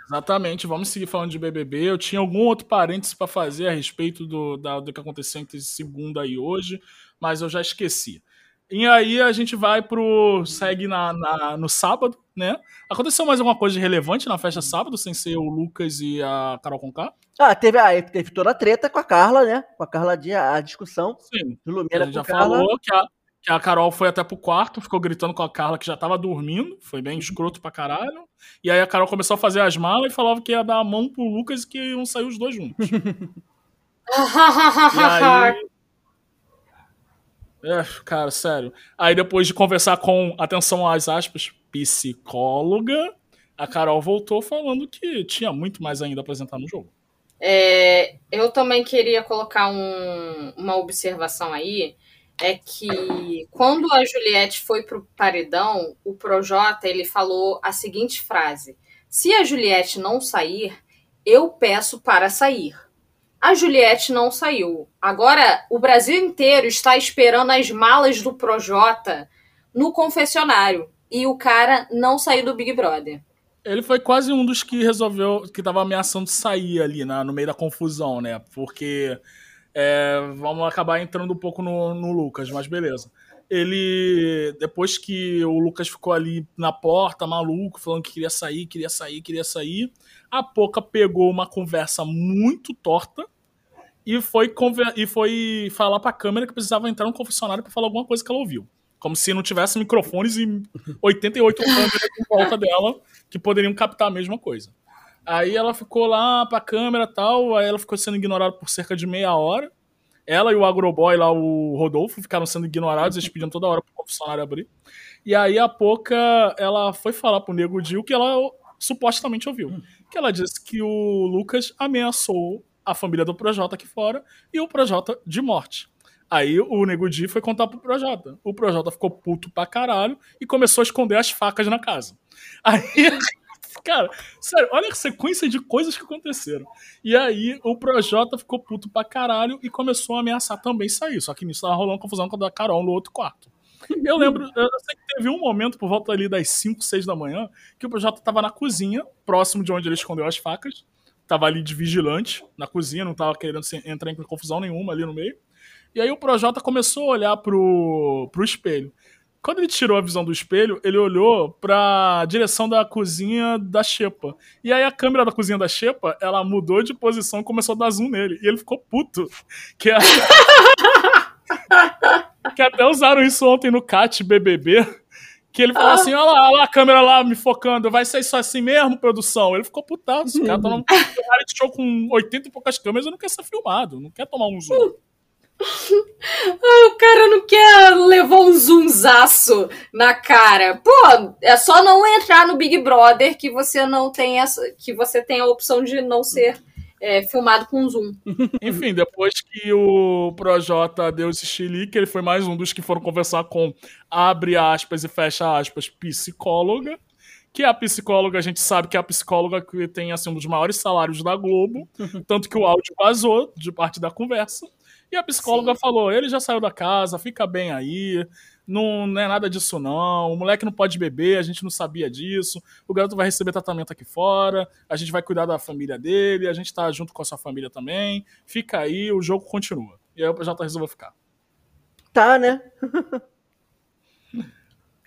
Exatamente, vamos seguir falando de BBB. Eu tinha algum outro parênteses para fazer a respeito do, da- do que aconteceu entre segunda e hoje, mas eu já esqueci. E aí a gente vai pro. segue na, na- no sábado, né? Aconteceu mais alguma coisa de relevante na festa sábado, sem ser o Lucas e a Carol Conká? Ah, teve, ah, teve toda a treta com a Carla, né? Com a Carla Dias, a discussão Sim. do A gente com já Carla. falou que a, que a Carol foi até pro quarto, ficou gritando com a Carla que já tava dormindo, foi bem escroto pra caralho. E aí a Carol começou a fazer as malas e falava que ia dar a mão pro Lucas e que iam sair os dois juntos. E aí. É, cara, sério. Aí depois de conversar com, atenção às aspas, psicóloga, a Carol voltou falando que tinha muito mais ainda a apresentar no jogo. É, eu também queria colocar um- uma observação aí, é que quando a Juliette foi pro paredão, o Projota ele falou a seguinte frase: se a Juliette não sair, eu peço para sair. A Juliette não saiu. Agora o Brasil inteiro está esperando as malas do Projota no confessionário e o cara não saiu do Big Brother. Ele foi quase um dos que resolveu, que tava ameaçando sair ali no meio da confusão, né? Porque é, vamos acabar entrando um pouco no, no Lucas, mas beleza. Ele, depois que o Lucas ficou ali na porta, maluco, falando que queria sair, queria sair, queria sair, a Poca pegou uma conversa muito torta e foi, conver- e foi falar pra câmera que precisava entrar no confessionário pra falar alguma coisa que ela ouviu. Como se não tivesse microfones e 88 câmeras em volta dela que poderiam captar a mesma coisa. Aí ela ficou lá pra câmera e tal, aí ela ficou sendo ignorada por cerca de meia hora. Ela e o agroboy lá, o Rodolfo, ficaram sendo ignorados, eles pediam toda hora pro confessionário abrir. E aí a Poca, ela foi falar pro Nego Dil que ela supostamente ouviu. Que ela disse que o Lucas ameaçou a família do Projota aqui fora e o Projota de morte. Aí o Nego Di foi contar pro Projota. O Projota ficou puto pra caralho e começou a esconder as facas na casa. Aí, cara, sério, olha a sequência de coisas que aconteceram. E aí o Projota ficou puto pra caralho e começou a ameaçar também sair. Só que nisso tava rolando confusão com a da Carol no outro quarto. Eu lembro, eu sei que teve um momento por volta ali das 5, 6 da manhã que o Projota tava na cozinha, próximo de onde ele escondeu as facas. Tava ali de vigilante na cozinha, não tava querendo entrar em confusão nenhuma ali no meio. E aí o Projota começou a olhar pro, pro espelho. Quando ele tirou a visão do espelho, ele olhou pra direção da cozinha da Xepa. E aí a câmera da cozinha da Xepa, ela mudou de posição e começou a dar zoom nele. E ele ficou puto. Que, a- que até usaram isso ontem no CAT BBB. Que ele falou assim: olha lá, olha lá a câmera lá me focando, vai ser isso assim mesmo, produção? Ele ficou putaço. O cara tá num reality show com 80 e poucas câmeras e não quer ser filmado, não quer tomar um zoom. O cara não quer levar um zoomzaço na cara. Pô, é só não entrar no Big Brother que você não tem essa, que você tem a opção de não ser é, filmado com zoom. Enfim, depois que o Projota deu esse chilique, ele foi mais um dos que foram conversar com, abre aspas e fecha aspas, psicóloga. Que a psicóloga, a gente sabe que é a psicóloga que tem assim, um dos maiores salários da Globo. Tanto que o áudio vazou de parte da conversa. E a psicóloga falou: ele já saiu da casa, fica bem aí, não, não é nada disso não. O moleque não pode beber, a gente não sabia disso. O garoto vai receber tratamento aqui fora, a gente vai cuidar da família dele, a gente tá junto com a sua família também. Fica aí, o jogo continua. E aí o PJ resolveu ficar. Tá, né?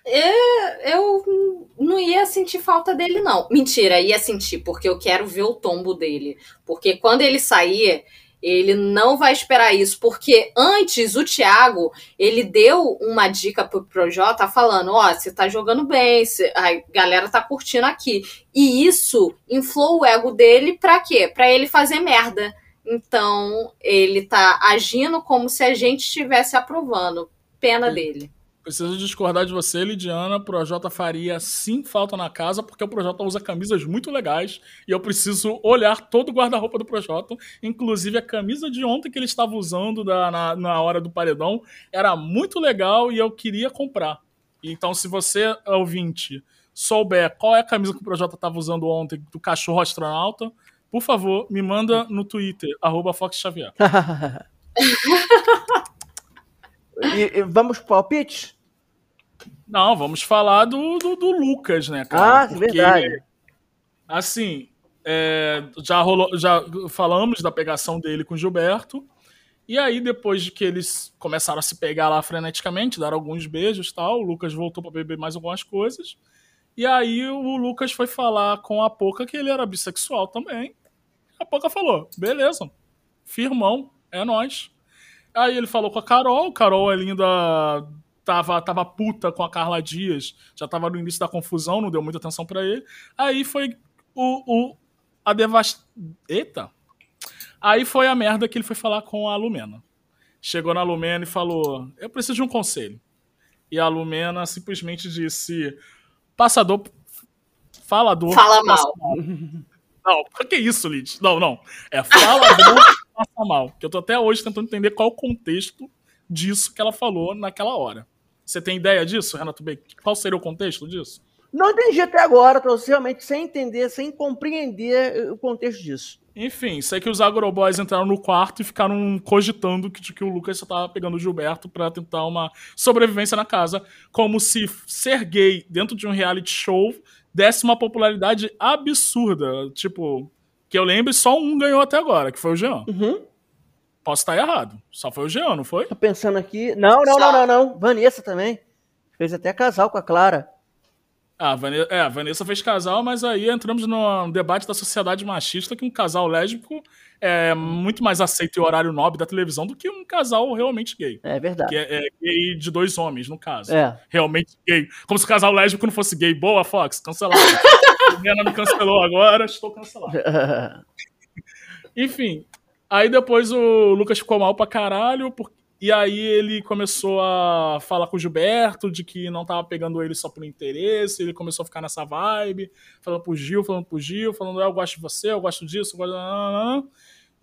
é, eu não ia sentir falta dele, não. Mentira, ia sentir, porque eu quero ver o tombo dele. Porque quando ele sair, ele não vai esperar isso, porque antes o Thiago, ele deu uma dica pro Projota falando, ó, oh, você tá jogando bem, cê, a galera tá curtindo aqui. E isso inflou o ego dele pra quê? Pra ele fazer merda. Então, ele tá agindo como se a gente estivesse aprovando. Pena dele. Preciso discordar de você, Lidiana. Projota faria sim falta na casa, porque o Projota usa camisas muito legais e eu preciso olhar todo o guarda-roupa do Projota. Inclusive a camisa de ontem que ele estava usando da, na, na hora do paredão era muito legal e eu queria comprar. Então, se você, ouvinte, souber qual é a camisa que o Projota estava usando ontem do cachorro astronauta, por favor, me manda no Twitter, arroba Fox Xavier. E, e vamos pro palpite? Não, vamos falar do, do, do Lucas, né, cara? Ah, Porque, verdade. Assim, é, já, rolou, já falamos da pegação dele com o Gilberto. E aí, depois de que eles começaram a se pegar lá freneticamente, dar alguns beijos tal, o Lucas voltou para beber mais algumas coisas. E aí o Lucas foi falar com a Poca que ele era bissexual também. A Poca falou: beleza, firmão, é nós. Aí ele falou com a Carol, Carol ainda tava, tava puta com a Carla Dias, já tava no início da confusão, não deu muita atenção para ele. Aí foi o, o a devast... Eita! Aí foi a merda que ele foi falar com a Lumena. Chegou na Lumena e falou: Eu preciso de um conselho. E a Lumena simplesmente disse: Passador. Falador. Fala mal. mal. Não, que isso, Lid? Não, não. É falador passa mal. Que eu tô até hoje tentando entender qual o contexto disso que ela falou naquela hora. Você tem ideia disso, Renato Bacon? Qual seria o contexto disso? Não entendi até agora, tô realmente sem entender, sem compreender o contexto disso. Enfim, sei que os agroboys entraram no quarto e ficaram cogitando que, que o Lucas só tava pegando o Gilberto para tentar uma sobrevivência na casa, como se ser gay dentro de um reality show desse uma popularidade absurda. Tipo, que eu lembre, só um ganhou até agora, que foi o Jean. Uhum. Posso estar errado. Só foi o Jean, não foi? Tô pensando aqui. Não, não, não, não, não. Vanessa também. Fez até casal com a Clara. Ah, Vanessa, é, a Vanessa fez casal, mas aí entramos no debate da sociedade machista que um casal lésbico é muito mais aceito em horário nobre da televisão do que um casal realmente gay. É verdade. Que é, é gay de dois homens, no caso. É. Realmente gay. Como se o casal lésbico não fosse gay. Boa, Fox, cancelado. Helena me cancelou agora, estou cancelado. Enfim, aí depois o Lucas ficou mal pra caralho, e aí ele começou a falar com o Gilberto de que não tava pegando ele só por interesse, ele começou a ficar nessa vibe, falando pro Gil, falando pro Gil, falando, eu gosto de você, eu gosto disso, eu gosto...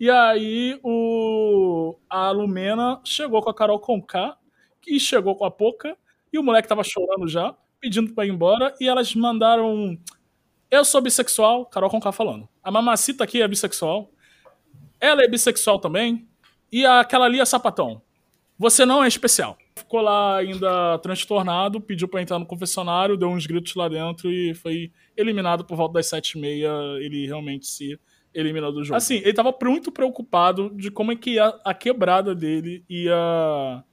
E aí o... a Lumena chegou com a Carol Conká, que chegou com a Poca, e o moleque tava chorando já, pedindo pra ir embora, e elas mandaram eu sou bissexual, Carol Conká falando. A mamacita aqui é bissexual. Ela é bissexual também. E aquela ali é sapatão. Você não é especial. Ficou lá ainda transtornado, pediu para entrar no confessionário, deu uns gritos lá dentro e foi eliminado por volta das sete e meia. Ele realmente se eliminou do jogo. Assim, ele tava muito preocupado de como é que a, a quebrada dele ia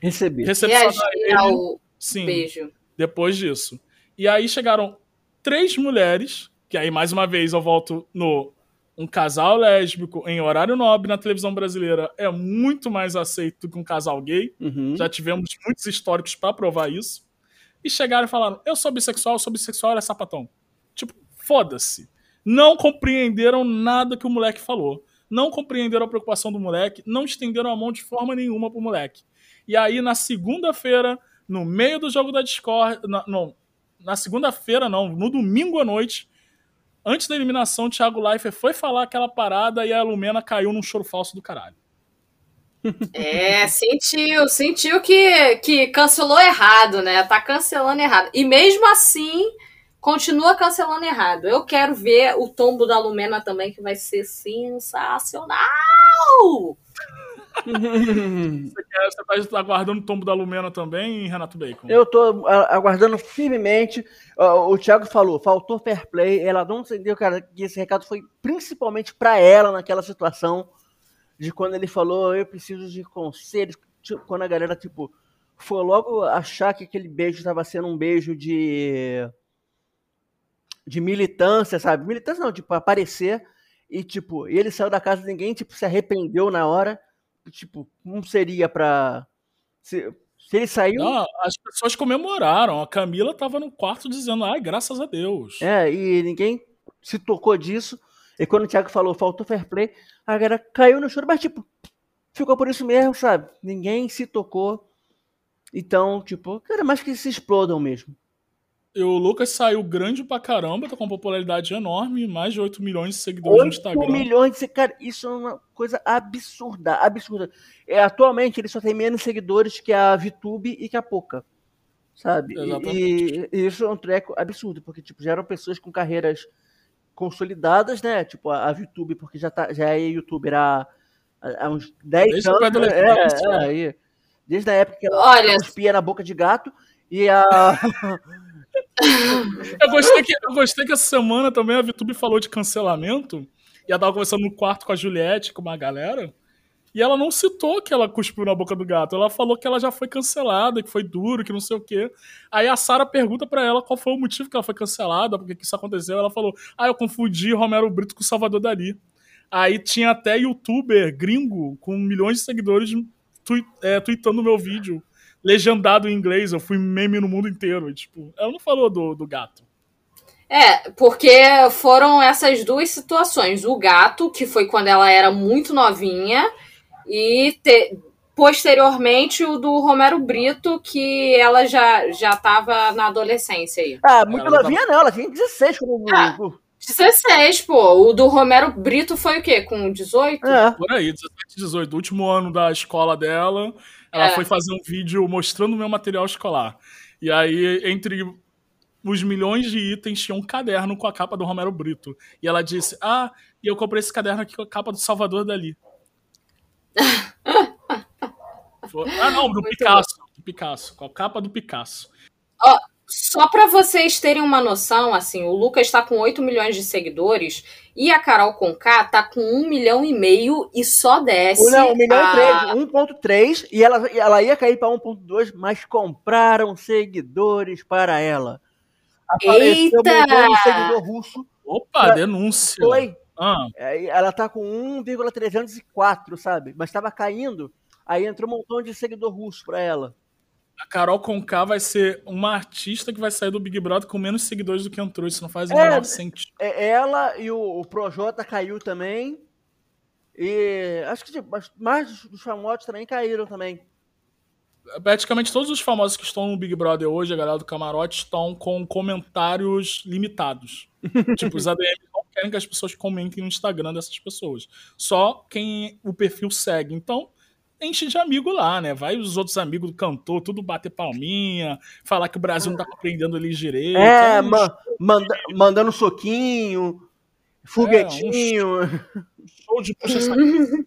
receber. Recepcionar ele. Ao Sim, beijo. Depois disso. E aí chegaram três mulheres, que aí mais uma vez eu volto no um casal lésbico em horário nobre na televisão brasileira é muito mais aceito do que um casal gay. Uhum. Já tivemos muitos históricos para provar isso. E chegaram e falaram: Eu sou bissexual, eu sou bissexual, ele é sapatão. Tipo, foda-se. Não compreenderam nada que o moleque falou. Não compreenderam a preocupação do moleque, não estenderam a mão de forma nenhuma pro moleque. E aí, na segunda-feira, no meio do jogo da Discord. Na, não, na segunda-feira, não, no domingo à noite, antes da eliminação, o Thiago Leifert foi falar aquela parada e a Lumena caiu num choro falso do caralho. É, sentiu, sentiu que, que cancelou errado, né? Tá cancelando errado. E mesmo assim, continua cancelando errado. Eu quero ver o tombo da Lumena também, que vai ser sensacional! Você está aguardando o tombo da Lumena também, Renato Bacon? Eu estou aguardando firmemente. O Thiago falou, faltou fair play. Ela não entendeu, cara, que esse recado foi principalmente para ela naquela situação de quando ele falou, eu preciso de conselhos. Quando a galera, tipo, foi logo achar que aquele beijo estava sendo um beijo de de militância, sabe? Militância não, tipo, aparecer e tipo, ele saiu da casa de ninguém, tipo, se arrependeu na hora, tipo, não seria pra se, se ele saiu, Não, as pessoas comemoraram. A Camila tava no quarto dizendo, ai, graças a Deus. é, e ninguém se tocou disso. E quando o Thiago falou, faltou fair play, a galera caiu no choro, mas tipo, ficou por isso mesmo, sabe? Ninguém se tocou. Então, tipo, cara, mais que se explodam mesmo. O Lucas saiu grande pra caramba, tá com uma popularidade enorme, mais de 8 milhões de seguidores no 8 Instagram. milhões de cara, isso é uma coisa absurda, absurda. É, atualmente ele só tem menos seguidores que a VTube e que a Poca, sabe? E-. E, isso é um treco absurdo, porque tipo, já eram pessoas com carreiras consolidadas, né? Tipo, a, a VTube, porque já, tá, já é youtuber há, há há uns 10 Desde anos. né? É, é, aí, desde a época que ela Olha, cuspia na boca de gato e a... Eu gostei, que, eu gostei que essa semana também a VTube falou de cancelamento. E ela tava conversando no quarto com a Juliette, com uma galera. E ela não citou que ela cuspiu na boca do gato. Ela falou que ela já foi cancelada, que foi duro, que não sei o quê. Aí a Sara pergunta pra ela qual foi o motivo que ela foi cancelada, porque que isso aconteceu. Ela falou: Ah, eu confundi Romero Brito com Salvador Dali. Aí tinha até youtuber gringo com milhões de seguidores tui, é, tweetando o meu vídeo. Legendado em inglês, eu fui meme no mundo inteiro. E, tipo, ela não falou do, do gato. É, porque foram essas duas situações. O gato, que foi quando ela era muito novinha, e te- posteriormente o do Romero Brito, que ela já já estava na adolescência aí. Ah, muito Ela novinha não, ela tinha 16 quando... Ah. 16, pô. O do Romero Brito foi o quê? Com 18? É. Por aí, 17, 18. Último ano da escola dela, ela É. foi fazer um vídeo mostrando o meu material escolar. E aí, entre os milhões de itens, tinha um caderno com a capa do Romero Brito. E ela disse: Ah, e eu comprei esse caderno aqui com a capa do Salvador Dali. Ah, não, do Picasso. Do Picasso, com a capa do Picasso. Só pra vocês terem uma noção, assim, o Lucas tá com 8 milhões de seguidores e a Carol Conká tá com 1 milhão e meio e só desce. Não, 1 milhão a- e 3, 1.3 e ela, e ela ia cair para 1.2, mas compraram seguidores para ela. Apareceu Eita! um seguidor russo. Opa, É. denúncia. Foi. Ah, Ela tá com 1,304, sabe? Mas estava caindo. Aí entrou um montão de seguidor russo para ela. A Carol Conká vai ser uma artista que vai sair do Big Brother com menos seguidores do que entrou. Isso não faz o É, menor sentido. É, Ela e o, o Projota caiu também. E acho que tipo, mais dos famosos também caíram também. praticamente todos os famosos que estão no Big Brother hoje, a galera do camarote, estão com comentários limitados. tipo, os ADM não querem que as pessoas comentem no Instagram dessas pessoas. Só quem o perfil segue. Então, enche de amigo lá, né? Vai os outros amigos do cantor, tudo bater palminha, falar que o Brasil não tá compreendendo eles direito. É, um ma- manda- mandando soquinho, foguetinho. show de puxa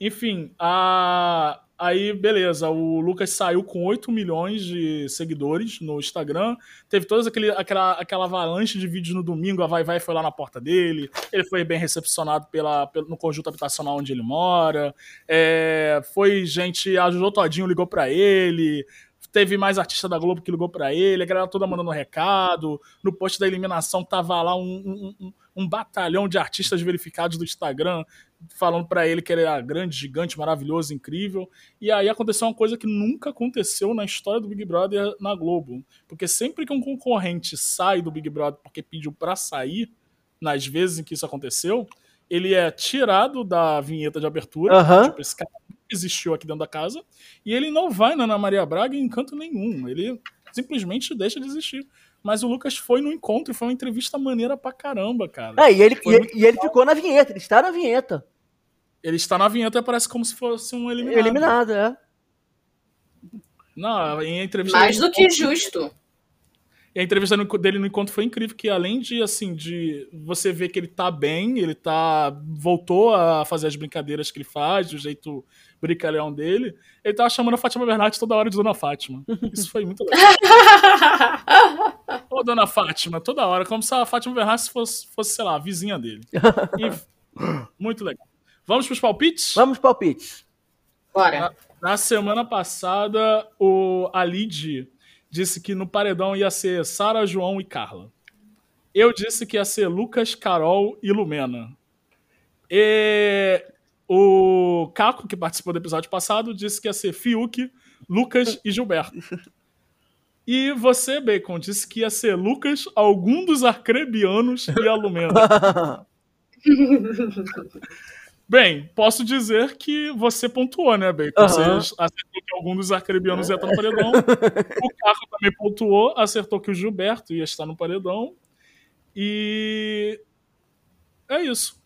Enfim, a... aí beleza, o Lucas saiu com 8 milhões de seguidores no Instagram, teve toda aquele, aquela, aquela avalanche de vídeos no domingo, a Vai Vai foi lá na porta dele, ele foi bem recepcionado pela, pelo- no conjunto habitacional onde ele mora, é, foi gente, a Jojo Todinho ligou pra ele, teve mais artista da Globo que ligou pra ele, a galera toda mandando recado, no post da eliminação tava lá um, um- um- um batalhão de artistas verificados do Instagram falando pra ele que ele era grande, gigante, maravilhoso, incrível. E aí aconteceu uma coisa que nunca aconteceu na história do Big Brother na Globo. Porque sempre que um concorrente sai do Big Brother porque pediu pra sair, nas vezes em que isso aconteceu, ele é tirado da vinheta de abertura. Aham. Tipo, esse cara existiu aqui dentro da casa. E ele não vai na Ana Maria Braga em canto nenhum. Ele simplesmente deixa de existir. Mas o Lucas foi no encontro e foi uma entrevista maneira pra caramba, cara. É, e ele, e, ele- e ele ficou na vinheta, ele está na vinheta. Ele está na vinheta e parece como se fosse um eliminado. Eliminado, é. Não, em entrevista Mais do que justo. E a entrevista dele no encontro foi incrível, que além de assim, de você ver que ele tá bem, ele tá. voltou a fazer as brincadeiras que ele faz, do jeito brincalhão dele, ele tava chamando a Fátima Bernardes toda hora de Dona Fátima. Isso foi muito legal. Ô, Dona Fátima, toda hora, como se a Fátima Bernardes fosse, fosse sei lá, a vizinha dele. E- muito legal. Vamos pros palpites? Vamos palpites. Bora. Na semana passada, o a Lid disse que no paredão ia ser Sara, João e Carla. Eu disse que ia ser Lucas, Carol e Lumena. E o Caco, que participou do episódio passado, disse que ia ser Fiuk, Lucas e Gilberto. E você, Bacon, disse que ia ser Lucas, algum dos arcrebianos e a Lumena. Bem, posso dizer que você pontuou, né, Bacon? Você Aham. acertou que algum dos arcrebianos ia estar no paredão. o Caco também pontuou, acertou que o Gilberto ia estar no paredão. E. É isso.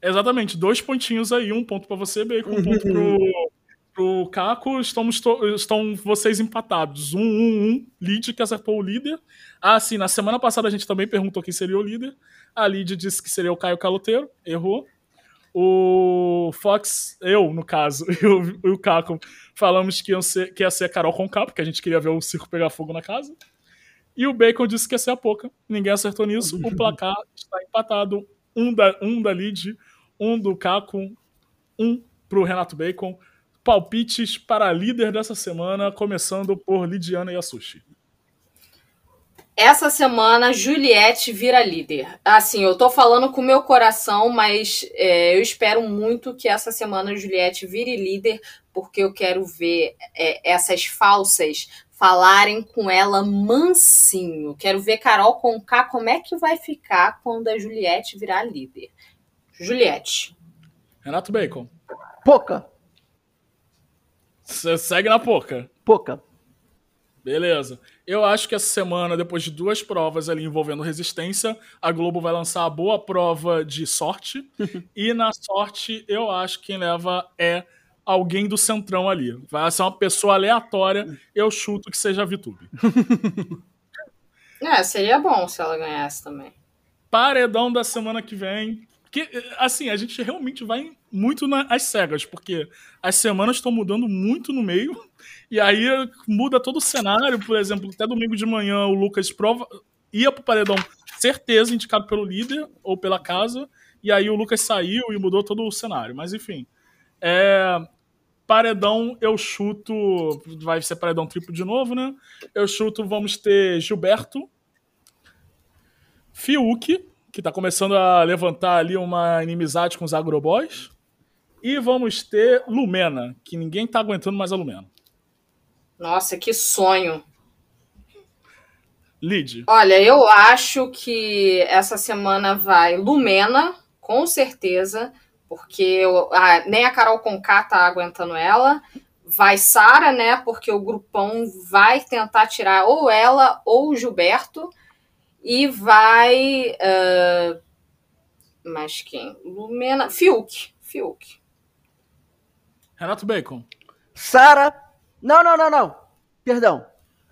Exatamente, dois pontinhos aí, um ponto pra você, Bacon, um ponto pro, pro Caco. Estamos to- estão vocês empatados. Um, um, um. Lid que acertou o líder. Ah, sim, na semana passada a gente também perguntou quem seria o líder. A Lid disse que seria o Caio Caloteiro, errou. O Fox, eu, no caso, e o, e o Caco, falamos que, iam ser, que ia ser a Carol Conká, porque a gente queria ver o circo pegar fogo na casa. E o Bacon disse que ia ser a Poca. Ninguém acertou nisso. O placar está empatado. Um da, um da Lid, um do Caco, um pro Renato Bacon. Palpites para a líder dessa semana, começando por Lidiana Yasushi. Essa semana, Juliette vira líder. Assim, eu tô falando com o meu coração, mas é, eu espero muito que essa semana a Juliette vire líder, porque eu quero ver é, essas falsas falarem com ela mansinho. Quero ver Carol Conká como é que vai ficar quando a Juliette virar líder. Juliette. Renato Bacon, Pouca, você segue na Poca. pouca. Beleza. Eu acho que essa semana, depois de duas provas ali envolvendo resistência, a Globo vai lançar a boa prova de sorte. e na sorte, eu acho que quem leva é alguém do centrão ali. Vai ser uma pessoa aleatória. Eu chuto que seja a Vitube. É, seria bom se ela ganhasse também. Paredão da semana que vem. Que, assim, a gente realmente vai muito nas cegas, porque as semanas estão mudando muito no meio, e aí muda todo o cenário. Por exemplo, até domingo de manhã o Lucas prova, ia pro paredão, certeza, indicado pelo líder ou pela casa, e aí o Lucas saiu e mudou todo o cenário. Mas enfim. É, paredão, eu chuto. Vai ser paredão triplo de novo, né? Eu chuto, vamos ter Gilberto, Fiuk, que tá começando a levantar ali uma inimizade com os agroboys. E vamos ter Lumena, que ninguém tá aguentando mais a Lumena. Nossa, que sonho. Lid. Olha, eu acho que essa semana vai Lumena, com certeza, porque eu- a- nem a Carol Conká tá aguentando ela. Vai Sara, né? Porque o grupão vai tentar tirar ou ela ou o Gilberto. E vai. ah, mais quem? Lumena. Fiuk. Fiuk. Renato Bacon. Sara. Não, não, não, não. Perdão.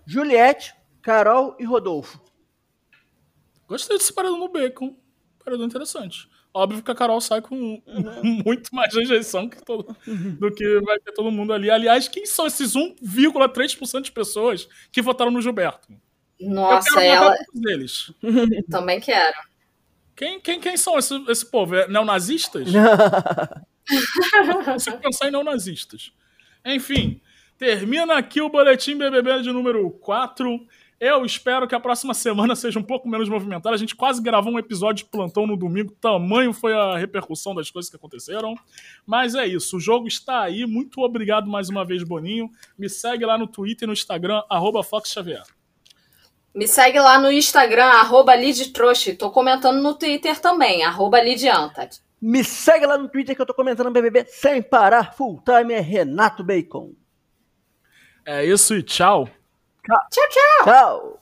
Juliette, Carol e Rodolfo. Gostei desse paredão no Bacon. Paredão interessante. Óbvio que a Carol sai com muito mais rejeição que todo- do que vai ter todo mundo ali. Aliás, quem são esses 1,3% de pessoas que votaram no Gilberto? Nossa, Eu quero ela. votar todos eles. Também quero. Quem, quem, quem são esse, esse povo? É neonazistas? Não consigo pensar em neonazistas. Enfim, termina aqui o boletim BBB de número 4. Eu espero que a próxima semana seja um pouco menos movimentada. A gente quase gravou um episódio de plantão no domingo, tamanho foi a repercussão das coisas que aconteceram. Mas é isso, o jogo está aí. Muito obrigado mais uma vez, Boninho. Me segue lá no Twitter e no Instagram, arroba Fox Xavier. Me segue lá no Instagram, arroba Lidtroche. Tô comentando no Twitter também, arroba Lidianta. Me segue lá no Twitter que eu tô comentando BBB sem parar. Full time é Renato Bacon. É isso e tchau. Tchau, tchau! Tchau.